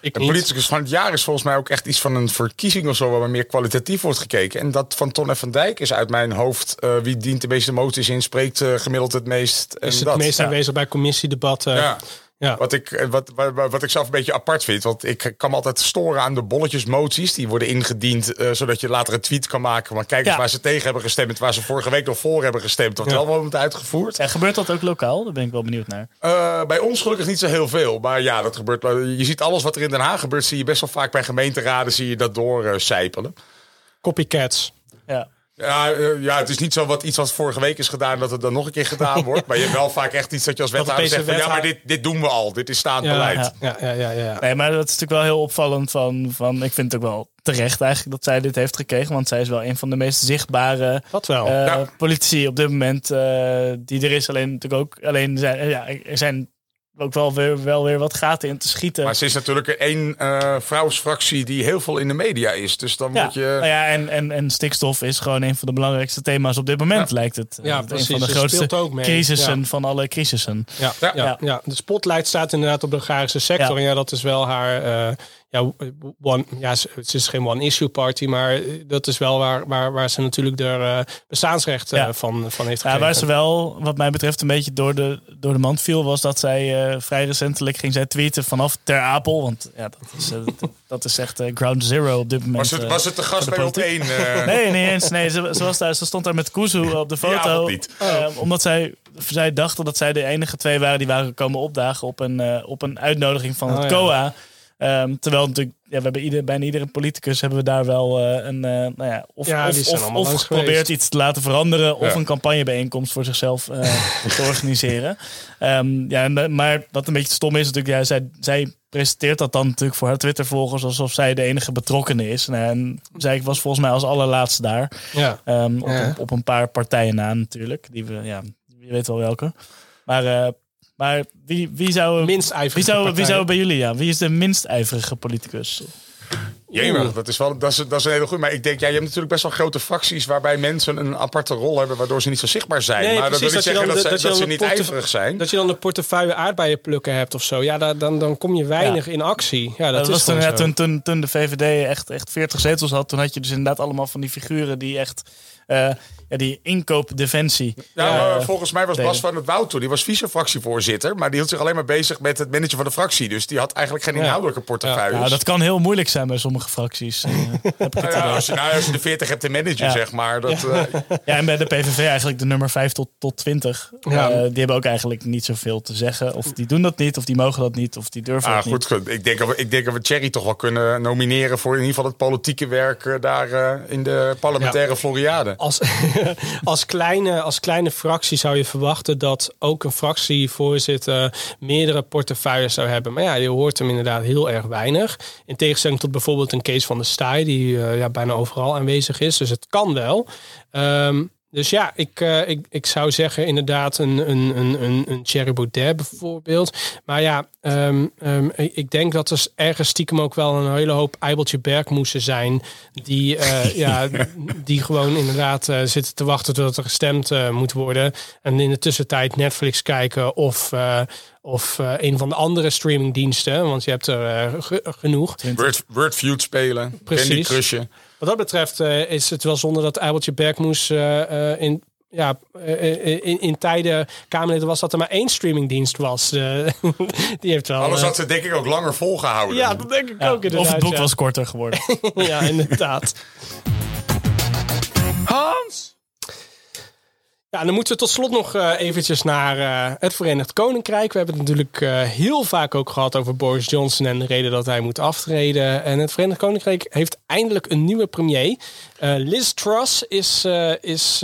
Ik Een niet. politicus van het jaar is volgens mij ook echt iets van een verkiezing of zo, waar meer kwalitatief wordt gekeken. En dat van Ton F. van Dijk is uit mijn hoofd eh, wie dient de meeste moties in, spreekt eh, gemiddeld het meest. En is het dat. meest ja. aanwezig bij commissiedebatten. Ja. Ja. Wat, ik, eh, wat, wat, wat ik zelf een beetje apart vind. Want ik kan me altijd storen aan de bolletjesmoties. Die worden ingediend eh, zodat je later een tweet kan maken. Maar kijk eens Ja. waar ze tegen hebben gestemd. Waar ze vorige week nog voor hebben gestemd. Wat Ja. wel wordt uitgevoerd. Ja, gebeurt dat ook lokaal? Daar ben ik wel benieuwd naar. Eh, bij ons gelukkig niet zo heel veel. Maar ja, dat gebeurt. Je ziet alles wat er in Den Haag gebeurt. Zie je best wel vaak bij gemeenteraden. Zie je dat doorcijpelen. Copycats. Ja. Ja, eh, ja, het is niet zo wat iets wat vorige week is gedaan, dat het dan nog een keer gedaan *laughs* wordt. Maar je hebt wel vaak echt iets dat je als wethouder zegt van ja, maar dit, dit doen we al. Dit is staand Ja, beleid. ja, ja, ja, ja, ja. Nee, maar dat is natuurlijk wel heel opvallend van, van... Ik vind het ook wel terecht eigenlijk dat zij dit heeft gekregen. Want zij is wel een van de meest zichtbare Dat wel. eh, Ja. politici op dit moment eh, die er is. Alleen natuurlijk ook... Alleen zijn, ja, er zijn ook wel weer, wel weer wat gaten in te schieten. Maar ze is natuurlijk één eh vrouwsfractie die heel veel in de media is. Dus dan ja, moet je... nou ja, en, en, en stikstof is gewoon een van de belangrijkste thema's op dit moment, lijkt het. Ja, Het precies. Een van de grootste crisissen Ja. van alle crisissen. Ja, Ja. ja. Ja, de spotlight staat inderdaad op de agrarische sector. Ja. En ja, dat is wel haar. eh, ja, one, ja, ze- het is geen one-issue party, maar eh, dat is wel waar, waar, waar ze natuurlijk de eh, bestaansrecht eh, Ja. van, van heeft Ja, gekregen. waar ze wel, wat mij betreft, een beetje door de, door de mand viel, was dat zij eh, vrij recentelijk ging zij tweeten vanaf Ter Apel. Want ja, dat is, *laughs* dat, is echt ground zero op dit moment. was, het, was het de gast de bij op politiek. één? eh, *laughs* Nee, niet eens. Nee, ze, ze, was daar, ze stond daar met Kuzu op de foto. niet. Eh, omdat zij, zij dachten dat zij de enige twee waren die waren komen opdagen op een, op een uitnodiging van het Oh, ja. Ehm, terwijl natuurlijk, ja, we hebben ieder, bijna iedere politicus hebben we daar wel eh, een, eh, nou ja, of, Ja, of, of, iets te laten veranderen, of Ja. een campagnebijeenkomst voor zichzelf eh, *laughs* te organiseren. Ehm, ja, maar wat een beetje stom is natuurlijk, ja, zij, zij presenteert dat dan natuurlijk voor haar Twitter-volgers alsof zij de enige betrokkenen is. Nou, en zij was volgens mij als allerlaatste daar. Ja. Ehm, op, Ja. op, op een paar partijen na natuurlijk. Die we, ja, je weet wel welke. Maar, eh, Maar wie, wie zou... Minst ijverige wie zou, wie zou bij jullie, ja? Wie is de minst ijverige politicus? Jemig, dat is wel dat is, dat is een hele goede. Maar ik denk, ja, je hebt natuurlijk best wel grote fracties waarbij mensen een aparte rol hebben, waardoor ze niet zo zichtbaar zijn. Nee, maar dat wil niet zeggen dan dat, ze, dat dan ze niet ijverig zijn. Dat je dan de portefeuille aardbeien plukken hebt of zo. Ja, da- dan, dan kom je weinig in actie. Ja, dat, Dat, is was toen, ja, toen, toen, toen de VVD echt, echt 40 zetels had, toen had je dus inderdaad allemaal van die figuren die echt ja, die inkoopdefensie. Ja, eh, maar volgens mij was deden. Bas van het Woud toen. Die was vice-fractievoorzitter. Maar die hield zich alleen maar bezig met het managen van de fractie. Dus die had eigenlijk geen inhoudelijke portefeuille. Nou, dat kan heel moeilijk zijn bij sommige fracties. *laughs* eh, heb ik het Ja, als, je, nou, als je de 40 hebt te managen, Ja. zeg maar. Dat, eh, *laughs* Ja, en bij de PVV eigenlijk de nummer 5 tot, tot 20. Ja. Eh, die hebben ook eigenlijk niet zoveel te zeggen. Of die doen dat niet, of die mogen dat niet, of die durven ah, dat niet. goed, goed. Ik denk, dat we, ik denk dat we Thierry toch wel kunnen nomineren voor in ieder geval het politieke werk eh, daar eh, in de parlementaire Floriade. Als, *laughs* als, kleine, als kleine fractie zou je verwachten dat ook een fractievoorzitter meerdere portefeuilles zou hebben. Maar ja, je hoort hem inderdaad heel erg weinig. In tegenstelling tot bijvoorbeeld een Kees van der Staaij, die eh, ja, bijna overal aanwezig is. Dus het kan wel. Ehm, dus ja, ik, eh, ik, ik zou zeggen inderdaad een, een, een, een, een Thierry Baudet bijvoorbeeld. Maar ja, ehm, ehm, ik denk dat er ergens stiekem ook wel een hele hoop Eibeltje Bergmoesen zijn. Die, eh, *laughs* ja, die gewoon inderdaad eh, zitten te wachten tot er gestemd eh, moet worden. En in de tussentijd Netflix kijken of... eh, of eh, een van de andere streamingdiensten, want je hebt er ge- genoeg. Word, Wordfeud spelen, Precies. Candy Crushen. Wat dat betreft eh, is het wel zonde dat Eibeltje Bergmoes eh, eh, in, ja, eh, in, in tijden Kamerlid was dat er maar één streamingdienst was. Eh, *laughs* die heeft wel... Anders had ze denk ik ook langer volgehouden. ja, dat denk ik Ja, ook inderdaad. of het boek ja. was korter geworden. *laughs* ja, inderdaad. Hans! Dan moeten we tot slot nog eh, eventjes naar eh, het Verenigd Koninkrijk. We hebben het natuurlijk eh, heel vaak ook gehad over Boris Johnson en de reden dat hij moet aftreden. En het Verenigd Koninkrijk heeft eindelijk een nieuwe premier. Liz Truss is, is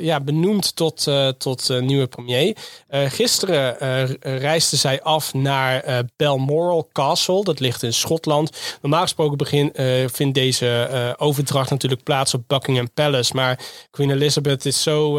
ja, benoemd tot, tot nieuwe premier. Gisteren reisde zij af naar Balmoral Castle. Dat ligt in Schotland. Normaal gesproken begin, vindt deze overdracht natuurlijk plaats op Buckingham Palace. Maar Queen Elizabeth is zo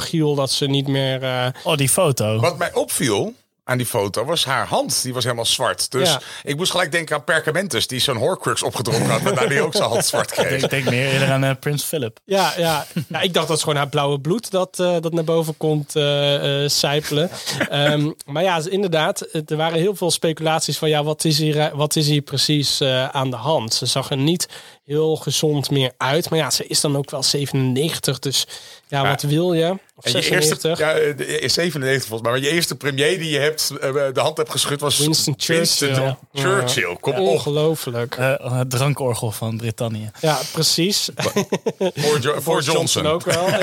fragiel dat ze niet meer... eh, Oh, die foto. Wat mij opviel aan die foto was haar hand. Die was helemaal zwart. Dus Ja. ik moest gelijk denken aan Perkamentus, die zo'n Horcrux opgedronken had. Waarna die ook zijn hand zwart *laughs* kreeg. Ik denk meer eerder aan eh, Prins Philip. Ja, ja. ja, ik dacht dat is gewoon haar blauwe bloed dat, eh, dat naar boven komt eh eh, sijpelen. *laughs* Ehm, maar ja, inderdaad, er waren heel veel speculaties van ja, wat is hier, wat is hier precies eh, aan de hand? Ze zag er niet heel gezond meer uit. Maar ja, ze is dan ook wel 97, dus ja, wat wil je? En je 96. eerste, ja, de- is 97 volgens mij. Maar je eerste premier die je hebt, eh, de hand hebt geschud was Winston Churchill. Churchill, kom op. Ongelooflijk. Eh, het drankorgel van Brittannië. Ja, precies. *laughs* Voor, Jo- voor Johnson. ook wel. *laughs*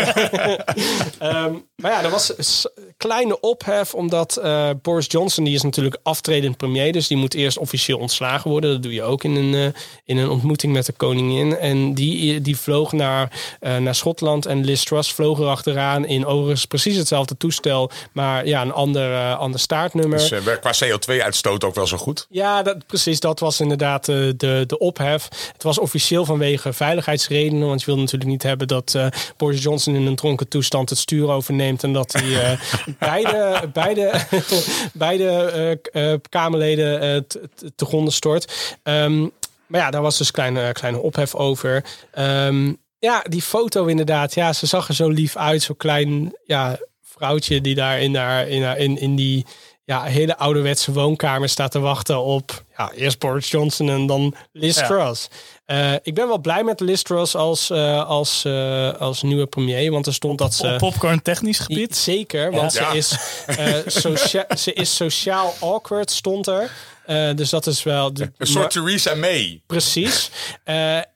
Ehm, maar ja, er was een kleine ophef, omdat eh, Boris Johnson, die is natuurlijk aftredend premier, dus die moet eerst officieel ontslagen worden. Dat doe je ook in een, eh, in een ontmoeting met de koningin. En die, die vloog naar, eh, naar Schotland en Liz Truss vloog er achteraan in overigens precies hetzelfde toestel, maar ja, een ander, eh, ander staartnummer. Dus, eh, qua CO2-uitstoot ook wel zo goed. Ja, dat, precies. Dat was inderdaad eh, de, de ophef. Het was officieel vanwege veiligheidsredenen. Want je wil natuurlijk niet hebben dat Boris Johnson in een dronken toestand het stuur overneemt. En dat hij *laughs* beide, beide, *laughs* beide Kamerleden te gronden stort. Ehm, maar ja, daar was dus kleine, kleine ophef over. Ehm, ja, die foto inderdaad. Ja, ze zag er zo lief uit. Zo'n klein ja, vrouwtje die daar in, haar, in, haar, in, in die ja, hele ouderwetse woonkamer staat te wachten op ja, eerst Boris Johnson en dan Liz Ja. Truss. Eh, ik ben wel blij met Liz Truss als, eh, als, eh, als nieuwe premier, want er stond dat ze... Op popcorn technisch gebied. Zeker, want Ja. ze, is, eh, *laughs* socia- ze is sociaal awkward, stond er. Eh, dus dat is wel... De, Een soort Theresa May. Precies.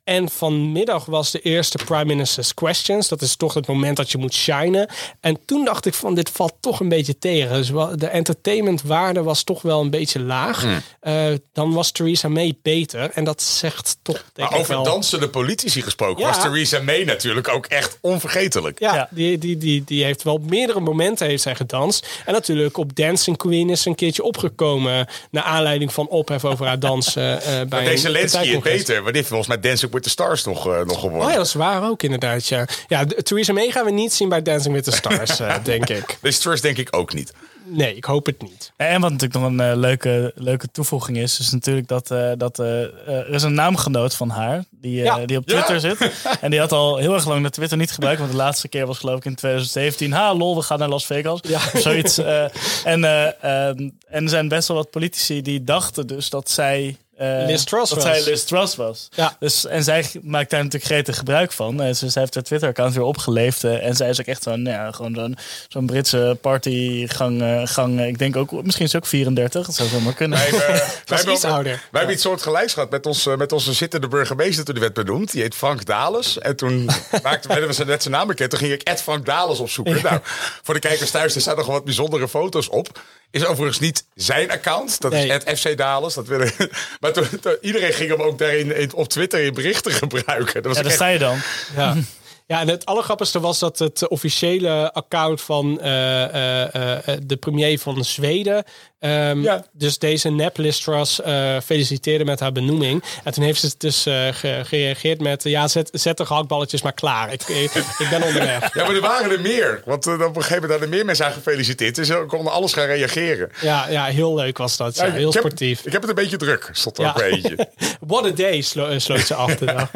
En vanmiddag was de eerste Prime Minister's Questions. Dat is toch het moment dat je moet shinen. En toen dacht ik van, dit valt toch een beetje tegen. Dus wel- de entertainmentwaarde was toch wel een beetje laag. Hmm. Eh, dan was Theresa May beter. En dat zegt toch, denk Maar ik over wel... dansende politici gesproken Ja. was Theresa May natuurlijk ook echt onvergetelijk. Ja, Ja. Die, die, die, die heeft wel op meerdere momenten heeft zij gedanst. En natuurlijk op Dancing Queen is ze een keertje opgekomen... naar aanleiding van ophef over haar dansen. eh bij Maar deze Zelensky is beter. Want die heeft volgens mij Dancing with the Stars nog, eh, nog gewonnen. Oh ja, dat is waar ook inderdaad. Ja, ja de- Theresa May gaan we niet zien bij Dancing with the Stars, eh, *laughs* denk ik. Deze Truss denk ik ook niet. nee, ik hoop het niet. En wat natuurlijk nog een eh, leuke, leuke toevoeging is, is natuurlijk dat, eh, dat er is een naamgenoot van haar die, eh, Ja. die op Twitter zit. *laughs* En die had al heel erg lang de Twitter niet gebruikt, want de laatste keer was geloof ik in 2017. Ha, lol, we gaan naar Las Vegas. Ja. Of zoiets. eh, en, eh, ehm, en er zijn best wel wat politici die dachten dus dat zij... eh, Liz Truss dat was. zij Liz Truss was. Ja. Dus, en zij maakt daar natuurlijk gretig gebruik van. Eh, dus zij heeft haar Twitter-account weer opgeleefd. eh, en zij is ook echt zo'n ja, gewoon zo'n zo'n Britse partygang. eh, gang, eh, ik denk ook, misschien is ze ook 34. Dat zou zomaar kunnen. Wij, hebben- *laughs* wij, hebben iets ouder. wij hebben iets soortgelijks gehad met, ons, eh, met onze zittende burgemeester toen die werd benoemd. Die heet Frank Dales. En toen *laughs* maakten we ze net zijn naam bekend. Toen ging ik Ed Frank Dales opzoeken. Nou, voor de kijkers thuis, er staan nog wat bijzondere foto's op. Is overigens niet zijn account. Dat Nee. is Ed FC Dales. Dat willen, *laughs* maar toen, toen- iedereen ging hem ook daarin in- op Twitter in berichten gebruiken. Dat was Ja, daar sta je dan. Ja. *laughs* Ja, en het allergrappigste was dat het officiële account van eh, eh, eh, de premier van Zweden, ehm, Ja. dus deze nep eh, feliciteerde met haar benoeming. En toen heeft ze dus ge- gereageerd met, ja, zet, zet de gehaktballetjes maar klaar. Ik, ik, ik ben onderweg. Ja, maar er waren er meer. Want op een gegeven moment hadden er meer mensen aan gefeliciteerd. Dus ze konden alles gaan reageren. Ja, ja, heel leuk was dat. Ja, Ja, heel ik heb- sportief. Ik heb het een beetje druk, stond er ook een beetje. *laughs* What a day, slo- sloot ze af de dag.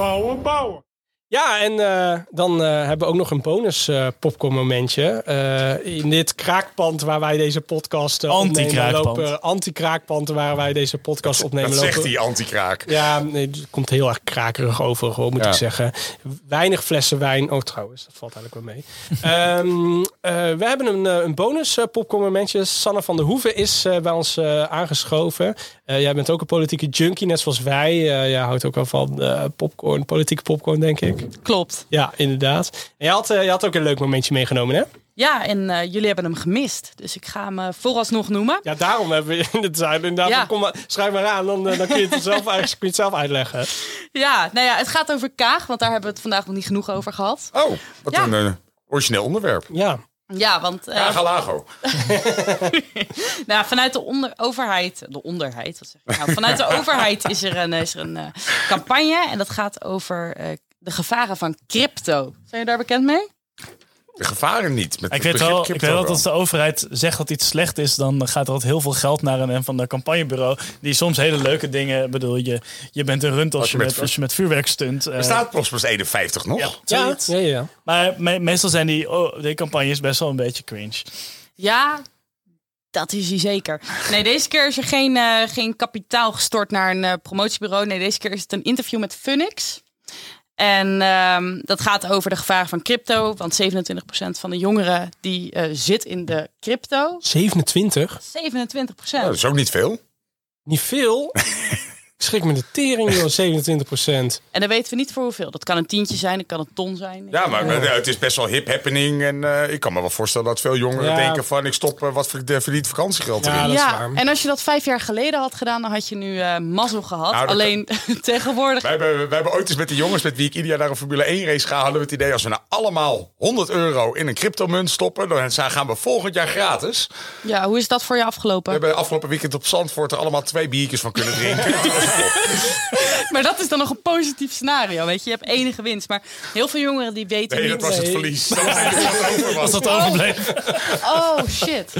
Bouwen, bouwen. Ja, en eh, dan eh, hebben we ook nog een bonus eh popcorn momentje. Eh, in dit kraakpand waar wij deze podcast uh, opnemen lopen... Anti-kraakpand waar wij deze podcast opnemen Dat zegt lopen... die anti-kraak. Ja, nee, het komt heel erg krakerig over, hoor, moet Ja. ik zeggen. Weinig flessen wijn. Oh, trouwens, dat valt eigenlijk wel mee. *laughs* Ehm, eh, we hebben een, een bonus uh, popcorn momentje. Sanne van der Hoeven is eh, bij ons eh, aangeschoven. Eh, jij bent ook een politieke junkie, net zoals wij. Eh, jij houdt ook wel van eh, popcorn, politieke popcorn, denk ik. Klopt. Ja, inderdaad. En je had, je had ook een leuk momentje meegenomen, hè? Ja, en jullie hebben hem gemist. Dus ik ga hem vooralsnog noemen. Ja, daarom hebben we in het zuiden inderdaad. Ja. Kom maar, schrijf maar aan, dan, dan kun je het zelf, eigenlijk, kun je het zelf uitleggen. Ja, nou ja, het gaat over Kaag, want daar hebben we het vandaag nog niet genoeg over gehad. Oh, wat Ja. een origineel onderwerp. Ja, Ja, want eh, Kagalago. *laughs* nou, vanuit de onder overheid, de onderheid, wat zeg ik nou? Vanuit de overheid is er een, is er een eh, campagne en dat gaat over eh, de gevaren van crypto. Zijn je daar bekend mee? De gevaren niet. Met Ik weet, wel, ik weet wel dat als de overheid zegt dat iets slecht is, dan gaat er altijd heel veel geld naar een, van de campagnebureau. Die soms hele leuke dingen. bedoel, je, je bent een rund als, Als je, je met met, vuur- als je met vuurwerk stunt. eh, Er staat Prosperous 51 nog. ja, ja, ja, ja. Maar me- meestal zijn die, oh, die campagnes best wel een beetje cringe. Ja, dat is hij zeker. Nee, deze keer is er geen, eh, geen kapitaal gestort naar een eh, promotiebureau. Nee, deze keer is het een interview met Funix. En ehm, dat gaat over de gevaren van crypto. Want 27% van de jongeren die eh, zit in de crypto. 27? 27%. Ja, dat is ook niet veel. Niet veel. *laughs* Ik schrik me de tering, joh, *laughs* 27 procent. En dan weten we niet voor hoeveel. Dat kan een tientje zijn, dat kan een ton zijn. Ja, maar het is best wel hip happening. En eh, ik kan me wel voorstellen dat veel jongeren Ja. denken van... ik stop eh, wat voor de verdiend vakantiegeld Ja, erin. ja, en als je dat vijf jaar geleden had gedaan, dan had je nu eh mazzel gehad. Nou, Alleen *laughs* tegenwoordig. Wij hebben, wij hebben ooit eens met de jongens met wie ik ieder jaar naar een Formule 1 race ga... hadden we het idee als we nou allemaal 100 euro in een cryptomunt stoppen... dan gaan we volgend jaar gratis. Ja, hoe is dat voor je We afgelopen? hebben afgelopen weekend op Zandvoort er allemaal twee biertjes van kunnen drinken. *laughs* *laughs* Maar dat is dan nog een positief scenario, weet je. Je hebt enige winst. Maar heel veel jongeren die weten Nee, niet... dat was het Nee. verlies. Dat was het wat over *laughs* was. Als dat overbleef. Oh, shit.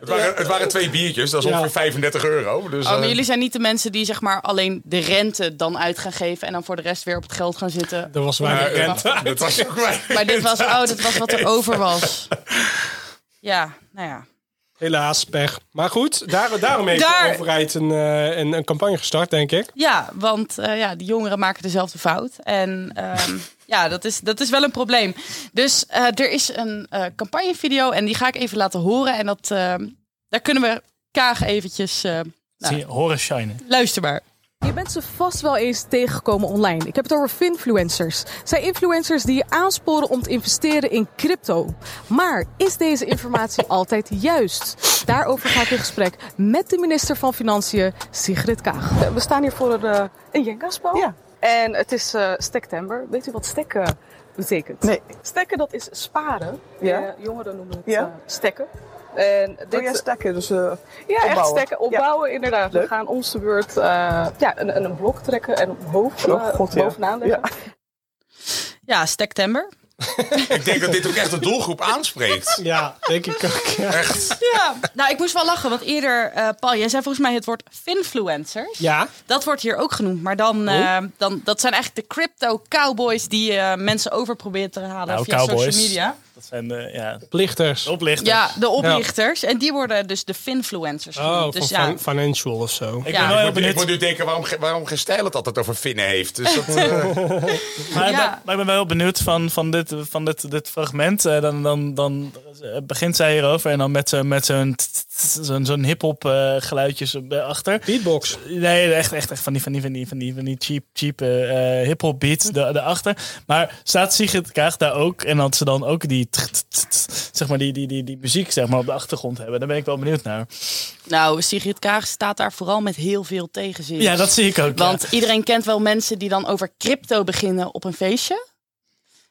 Het, waren, het waren twee biertjes, dat is Ja. ongeveer 35 euro. Dus, Oh, maar eh, jullie zijn niet de mensen die zeg maar alleen de rente dan uit gaan geven... en dan voor de rest weer op het geld gaan zitten. Dat was weinig eh, rente. dat was ook mijn- Maar dit was, oh, dit was wat er over was. *laughs* Ja, nou ja. Helaas, pech. Maar goed, daar, daarom heeft Daar- de overheid een, eh, een, een campagne gestart, denk ik. Ja, want eh, ja, die jongeren maken dezelfde fout. En ehm, *laughs* ja, dat is, dat is wel een probleem. Dus eh, er is een eh, campagnevideo en die ga ik even laten horen. En dat, ehm, daar kunnen we Kaag eventjes... eh, Zie je, horen shinen. luister maar. Je bent ze vast wel eens tegengekomen online. Ik heb het over finfluencers. Zijn influencers die je aansporen om te investeren in crypto. Maar is deze informatie *laughs* altijd juist? Daarover ga ik in gesprek met de minister van Financiën, Sigrid Kaag. We staan hier voor een, uh, een Jenga-spel. Ja. En het is uh, Stektember. Weet u wat stekken betekent? Nee. Stekken, dat is sparen. Ja. Eh, jongeren noemen het Ja. eh, stekken. En dit, Oh ja, stekken, dus eh, ja, echt stekken, opbouwen inderdaad. We gaan om de beurt eh, ja, een, een, blok trekken en op hoofd Oh, eh, God, ja. bovenaan leggen. Ja. Ja, Stektember. *laughs* ik denk dat dit ook echt de doelgroep aanspreekt. Ja, denk ik ook. Ja. Echt. Ja, nou ik moest wel lachen, want eerder, eh, Paul, jij zei volgens mij het woord finfluencers. Ja. Dat wordt hier ook genoemd, maar dan, eh, dan dat zijn eigenlijk de crypto cowboys die eh, mensen over proberen te halen Nou, via cowboys. social media. Dat zijn de ja, Plichters. oplichters. Ja, de oplichters. En die worden dus de finfluencers Oh, genoemd. van Dus ja, fin- financial of zo. Ik Ja. ben wel heel Ik moet, ik benieuwd. moet nu denken waarom, ge- waarom geen stijl het altijd over vinnen heeft. Dus dat, *laughs* eh, Maar, Ja. maar, maar ik ben wel heel benieuwd van, van, dit, van dit, dit fragment. Eh, dan, dan, dan eh, begint zij hierover en dan met zo'n met zo'n t- t- zo'n zo'n hip-hop eh, geluidjes achter. Beatbox. Nee, echt, echt, echt van die, van die, van die, van die, van die cheap, cheap eh hip-hop beats de- daarachter. Maar staat Sigrid Kaag daar ook en dat ze dan ook die, zeg maar, die, die, die, die muziek zeg maar, op de achtergrond hebben? Daar ben ik wel benieuwd naar. nou, Sigrid Kaag staat daar vooral met heel veel tegenzin. Ja, dat zie ik ook. ja. Want iedereen kent wel mensen die dan over crypto beginnen op een feestje.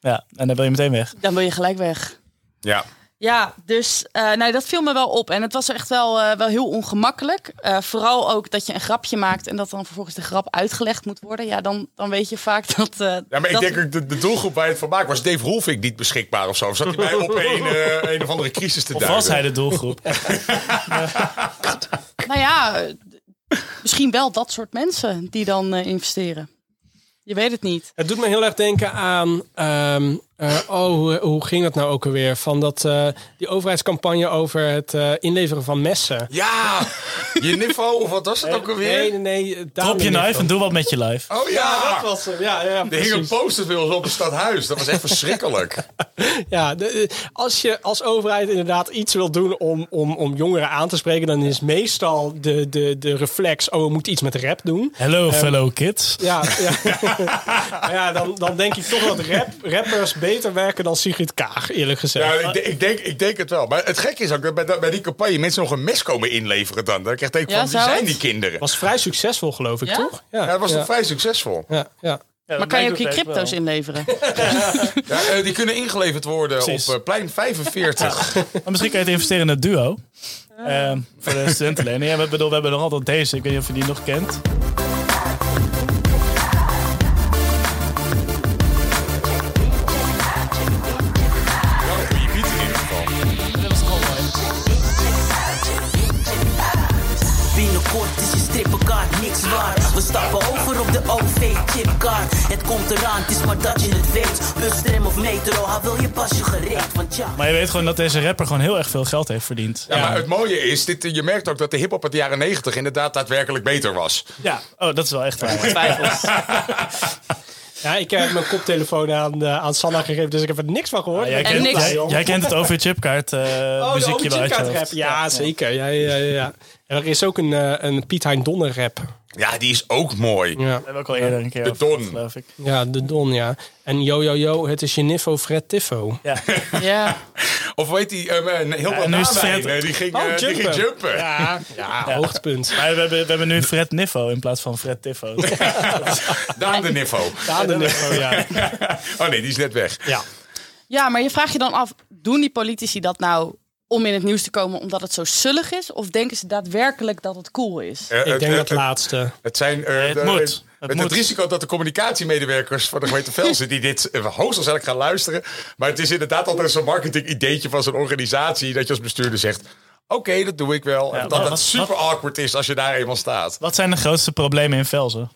Ja, en dan wil je meteen weg. Dan wil je gelijk weg. ja. Ja, dus eh, nou, dat viel me wel op. En het was echt wel, eh, wel heel ongemakkelijk. Eh, vooral ook dat je een grapje maakt en dat dan vervolgens de grap uitgelegd moet worden. Ja, dan, dan weet je vaak *laughs* dat. eh, ja, maar ik dat- denk ook de, de doelgroep waar je het van maakt was Dave Rolfink niet beschikbaar of zo. Of zat hij bij op een, eh, een of andere crisis te Of duiden? was hij de doelgroep? *laughs* Nou ja, misschien wel dat soort mensen die dan eh, investeren. Je weet het niet. Het doet me heel erg denken aan. ehm, eh, oh, hoe, hoe ging dat nou ook alweer? Van dat, eh, die overheidscampagne over het eh, inleveren van messen. Ja, je niveau of wat was het ook alweer? Nee, nee, nee. Drop je knife en doe wat met je life. Oh ja, Dat was hem. Ja, ja, er hing een precies. poster bij ons op het stadhuis. Dat was echt verschrikkelijk. *laughs* Ja, de- als je als overheid inderdaad iets wil doen om, om, om jongeren aan te spreken, dan is meestal de, de, de reflex: oh, we moeten iets met rap doen. Hello, fellow kids. Ja, ja. *laughs* Ja dan, dan denk ik toch dat rap, rappers beter *laughs* werken dan Sigrid Kaag, eerlijk gezegd. Ja, ik, ik, denk, ik denk het wel. Maar het gekke is ook dat bij, dat- bij die campagne mensen nog een mes komen inleveren dan. Dan krijg ik Ja, van, wie zijn het? die kinderen? Was vrij succesvol, geloof ik, Ja? toch? Ja, dat was ja. toch vrij succesvol. Ja, ja. maar kan je ook je crypto's inleveren? *laughs* Ja, eh, die kunnen ingeleverd worden Precies. op eh, plein 45. *laughs* Maar misschien kan je het investeren in het duo. Ehm, voor de studentenlening. Ja, we, bedoel, we hebben nog altijd deze. Ik weet niet of je die nog kent. Het komt eraan, het is maar dat je het weet. Bustram of metro, wil je pasje. Want ja. Maar je weet gewoon dat deze rapper gewoon heel erg veel geld heeft verdiend. Ja, maar het mooie is, dit, je merkt ook dat de hip-hop uit de jaren 90 inderdaad daadwerkelijk beter was. Ja, oh, dat is wel echt waar. Twijfels. *laughs* Ja, ik heb mijn koptelefoon aan, eh, aan Sanna gegeven, dus ik heb er niks van gehoord. Ja, jij, kent, niks. jij, kent het OV-chipkaart eh Oh, muziekje wel uit je Chipkaart hoofd. rap. Ja, zeker. Ja, ja, ja, ja. En er is ook een, eh, een Piet Hein Donner rap. Ja, die is ook mooi. Ja. Hebben ook al eerder een keer De Don. gehad, geloof ik. ja, de Don, ja. En yo, yo, yo, het is je niffo Fred Tiffo. Ja. *laughs* Ja. Of weet die, eh, een heel wat het nadijn, Fred- die ging, Oh, eh, die ging jumpen. Ja, ja, hoogtepunt. Maar we hebben, we hebben nu Fred Niffo in plaats van Fred Tiffo. *laughs* Daan de niveau. Daan de niffo, ja. *laughs* Oh nee, die is net weg. ja. ja, maar je vraagt je dan af, doen die politici dat nou om in het nieuws te komen omdat het zo sullig is? Of denken ze daadwerkelijk dat het cool is? Eh, Ik het- denk het- dat laatste. Het zijn eh, het moet. met Het het, moet. risico dat de communicatiemedewerkers van de gemeente *laughs* Velsen die dit eh, hoogstwaarschijnlijk gaan luisteren. Maar het is inderdaad altijd zo'n marketing ideetje van zo'n organisatie dat je als bestuurder zegt. Oké, dat doe ik wel. Ja, en dat wat- het super wat- awkward is als je daar eenmaal staat. Wat zijn de grootste problemen in Velzen?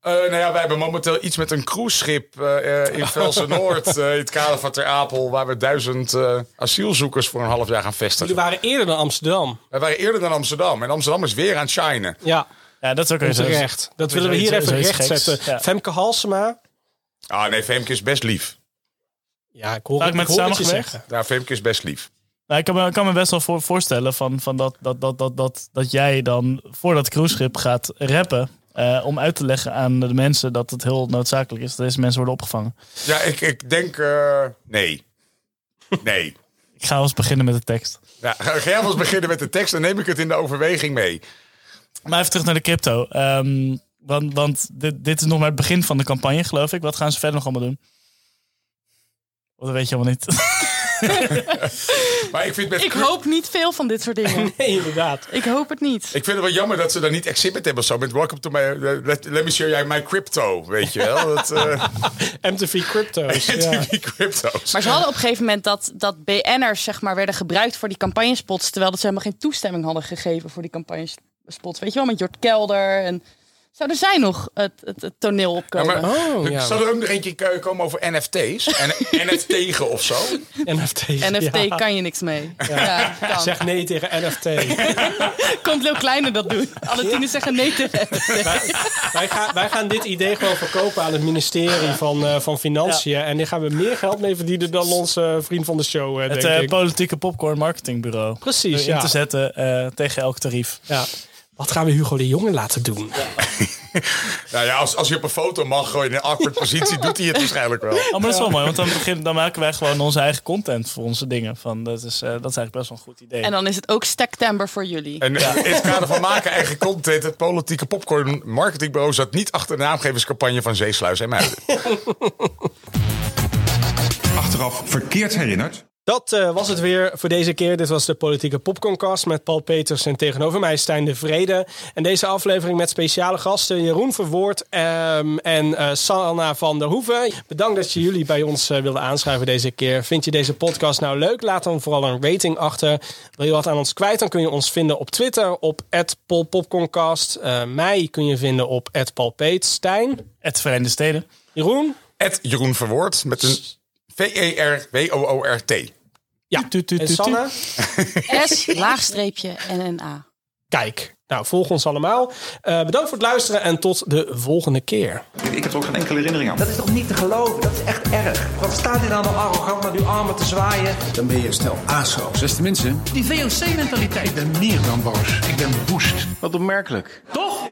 Eh, nou ja, wij hebben momenteel iets met een cruiseschip eh, eh, in *laughs* Velsen-Noord. eh, in het kader van Ter Apel. Waar we duizend eh, asielzoekers voor een half jaar gaan Jullie vestigen. waren eerder dan Amsterdam. Wij waren eerder dan Amsterdam. En Amsterdam is weer aan het shinen. Ja, Ja, dat is ook weer zo- terecht. Dat willen we hier even recht zetten. Ja. Femke Halsema. Ah nee, Femke is best lief. Ja, ik hoor, het, met het je zeggen. Nou, Femke is best lief. Nou, ik kan me, ik kan me best wel voor, voorstellen van, van dat, dat, dat, dat, dat, dat jij dan voor dat cruiseschip gaat rappen. Eh, om uit te leggen aan de mensen dat het heel noodzakelijk is dat deze mensen worden opgevangen. Ja, ik, ik denk... eh, nee. Nee. *laughs* Ik ga eens beginnen met de tekst. Ja, ga jij eens beginnen met de tekst, dan neem ik het in de overweging mee. Maar even terug naar de crypto. Ehm, want want dit, dit is nog maar het begin van de campagne, geloof ik. Wat gaan ze verder nog allemaal doen? Of dat weet je allemaal niet. *laughs* *laughs* Maar ik vind met Ik hoop niet veel van dit soort dingen. *laughs* Nee, inderdaad. Ik hoop het niet. Ik vind het wel jammer dat ze daar niet exhibit hebben zo. Met welcome to my... let, let me show you my crypto, weet je wel. Dat, eh *laughs* MTV Crypto's. ja. MTV crypto's. Maar ze hadden op een gegeven moment dat, dat BN'ers zeg maar, werden gebruikt voor die campagnespots. Terwijl dat ze helemaal geen toestemming hadden gegeven voor die campagnespots. Weet je wel, met Jort Kelder. En zou er zijn nog het, het, het toneel Ja, opkomen? maar, Oh, ja. Zal er ook nog eentje komen over NFT's? En *laughs* NFT of zo? NFT. NFT ja. kan je niks mee. Ja. kan. Zeg nee tegen NFT. *laughs* Komt Leeuw Kleine dat doen? Alle tieners zeggen nee tegen NFT. wij, gaan, wij gaan dit idee gewoon verkopen aan het ministerie van, eh, van Financiën. En daar gaan we meer geld mee verdienen dan onze vriend van de show, eh, Het denk eh, ik. politieke popcorn marketingbureau. Precies, In ja. te zetten eh, tegen elk tarief. ja. Wat gaan we Hugo de Jonge laten doen? *laughs* Nou ja, als, als je op een foto mag gooien in een awkward positie, doet hij het waarschijnlijk wel. Oh, maar dat is wel mooi, want dan, begin, dan maken wij gewoon onze eigen content voor onze dingen. Van, dat, is, eh, dat is eigenlijk best wel een goed idee. En dan is het ook Stektember voor jullie. En in het kader van maken eigen content, het politieke popcorn marketingbureau zat niet achter de naamgeverscampagne van Zeesluis en Muiden. Achteraf verkeerd herinnerd. Dat eh, was het weer voor deze keer. Dit was de politieke popcorncast met Paul Peters en tegenover mij Stijn de Vrede. En deze aflevering met speciale gasten Jeroen Verwoord ehm, en eh, Sanna van der Hoeven. Bedankt dat je jullie bij ons eh, wilden aanschrijven deze keer. Vind je deze podcast nou leuk? Laat dan vooral een rating achter. Wil je wat aan ons kwijt? Dan kun je ons vinden op Twitter op @polpopcorncast. Eh mij kun je vinden op @paulpeet. Stijn, Het Verenigde Steden. Jeroen. Ed Jeroen Verwoord met een V-E-R-W-O-O-R-T. Ja, Tu, tu, en tu, tu. Sanne. *laughs* S, *laughs* laagstreepje en een A. Kijk, nou volg ons allemaal. Eh, bedankt voor het luisteren en tot de volgende keer. Ik heb er ook geen enkele herinnering aan. Dat is toch niet te geloven? Dat is echt erg. Wat staat hij nou nog arrogant met uw armen te zwaaien? Dan ben je snel aasroos. Beste mensen, Die VOC-mentaliteit. ik ben meer dan boos. Ik ben woest. Wat opmerkelijk. Toch?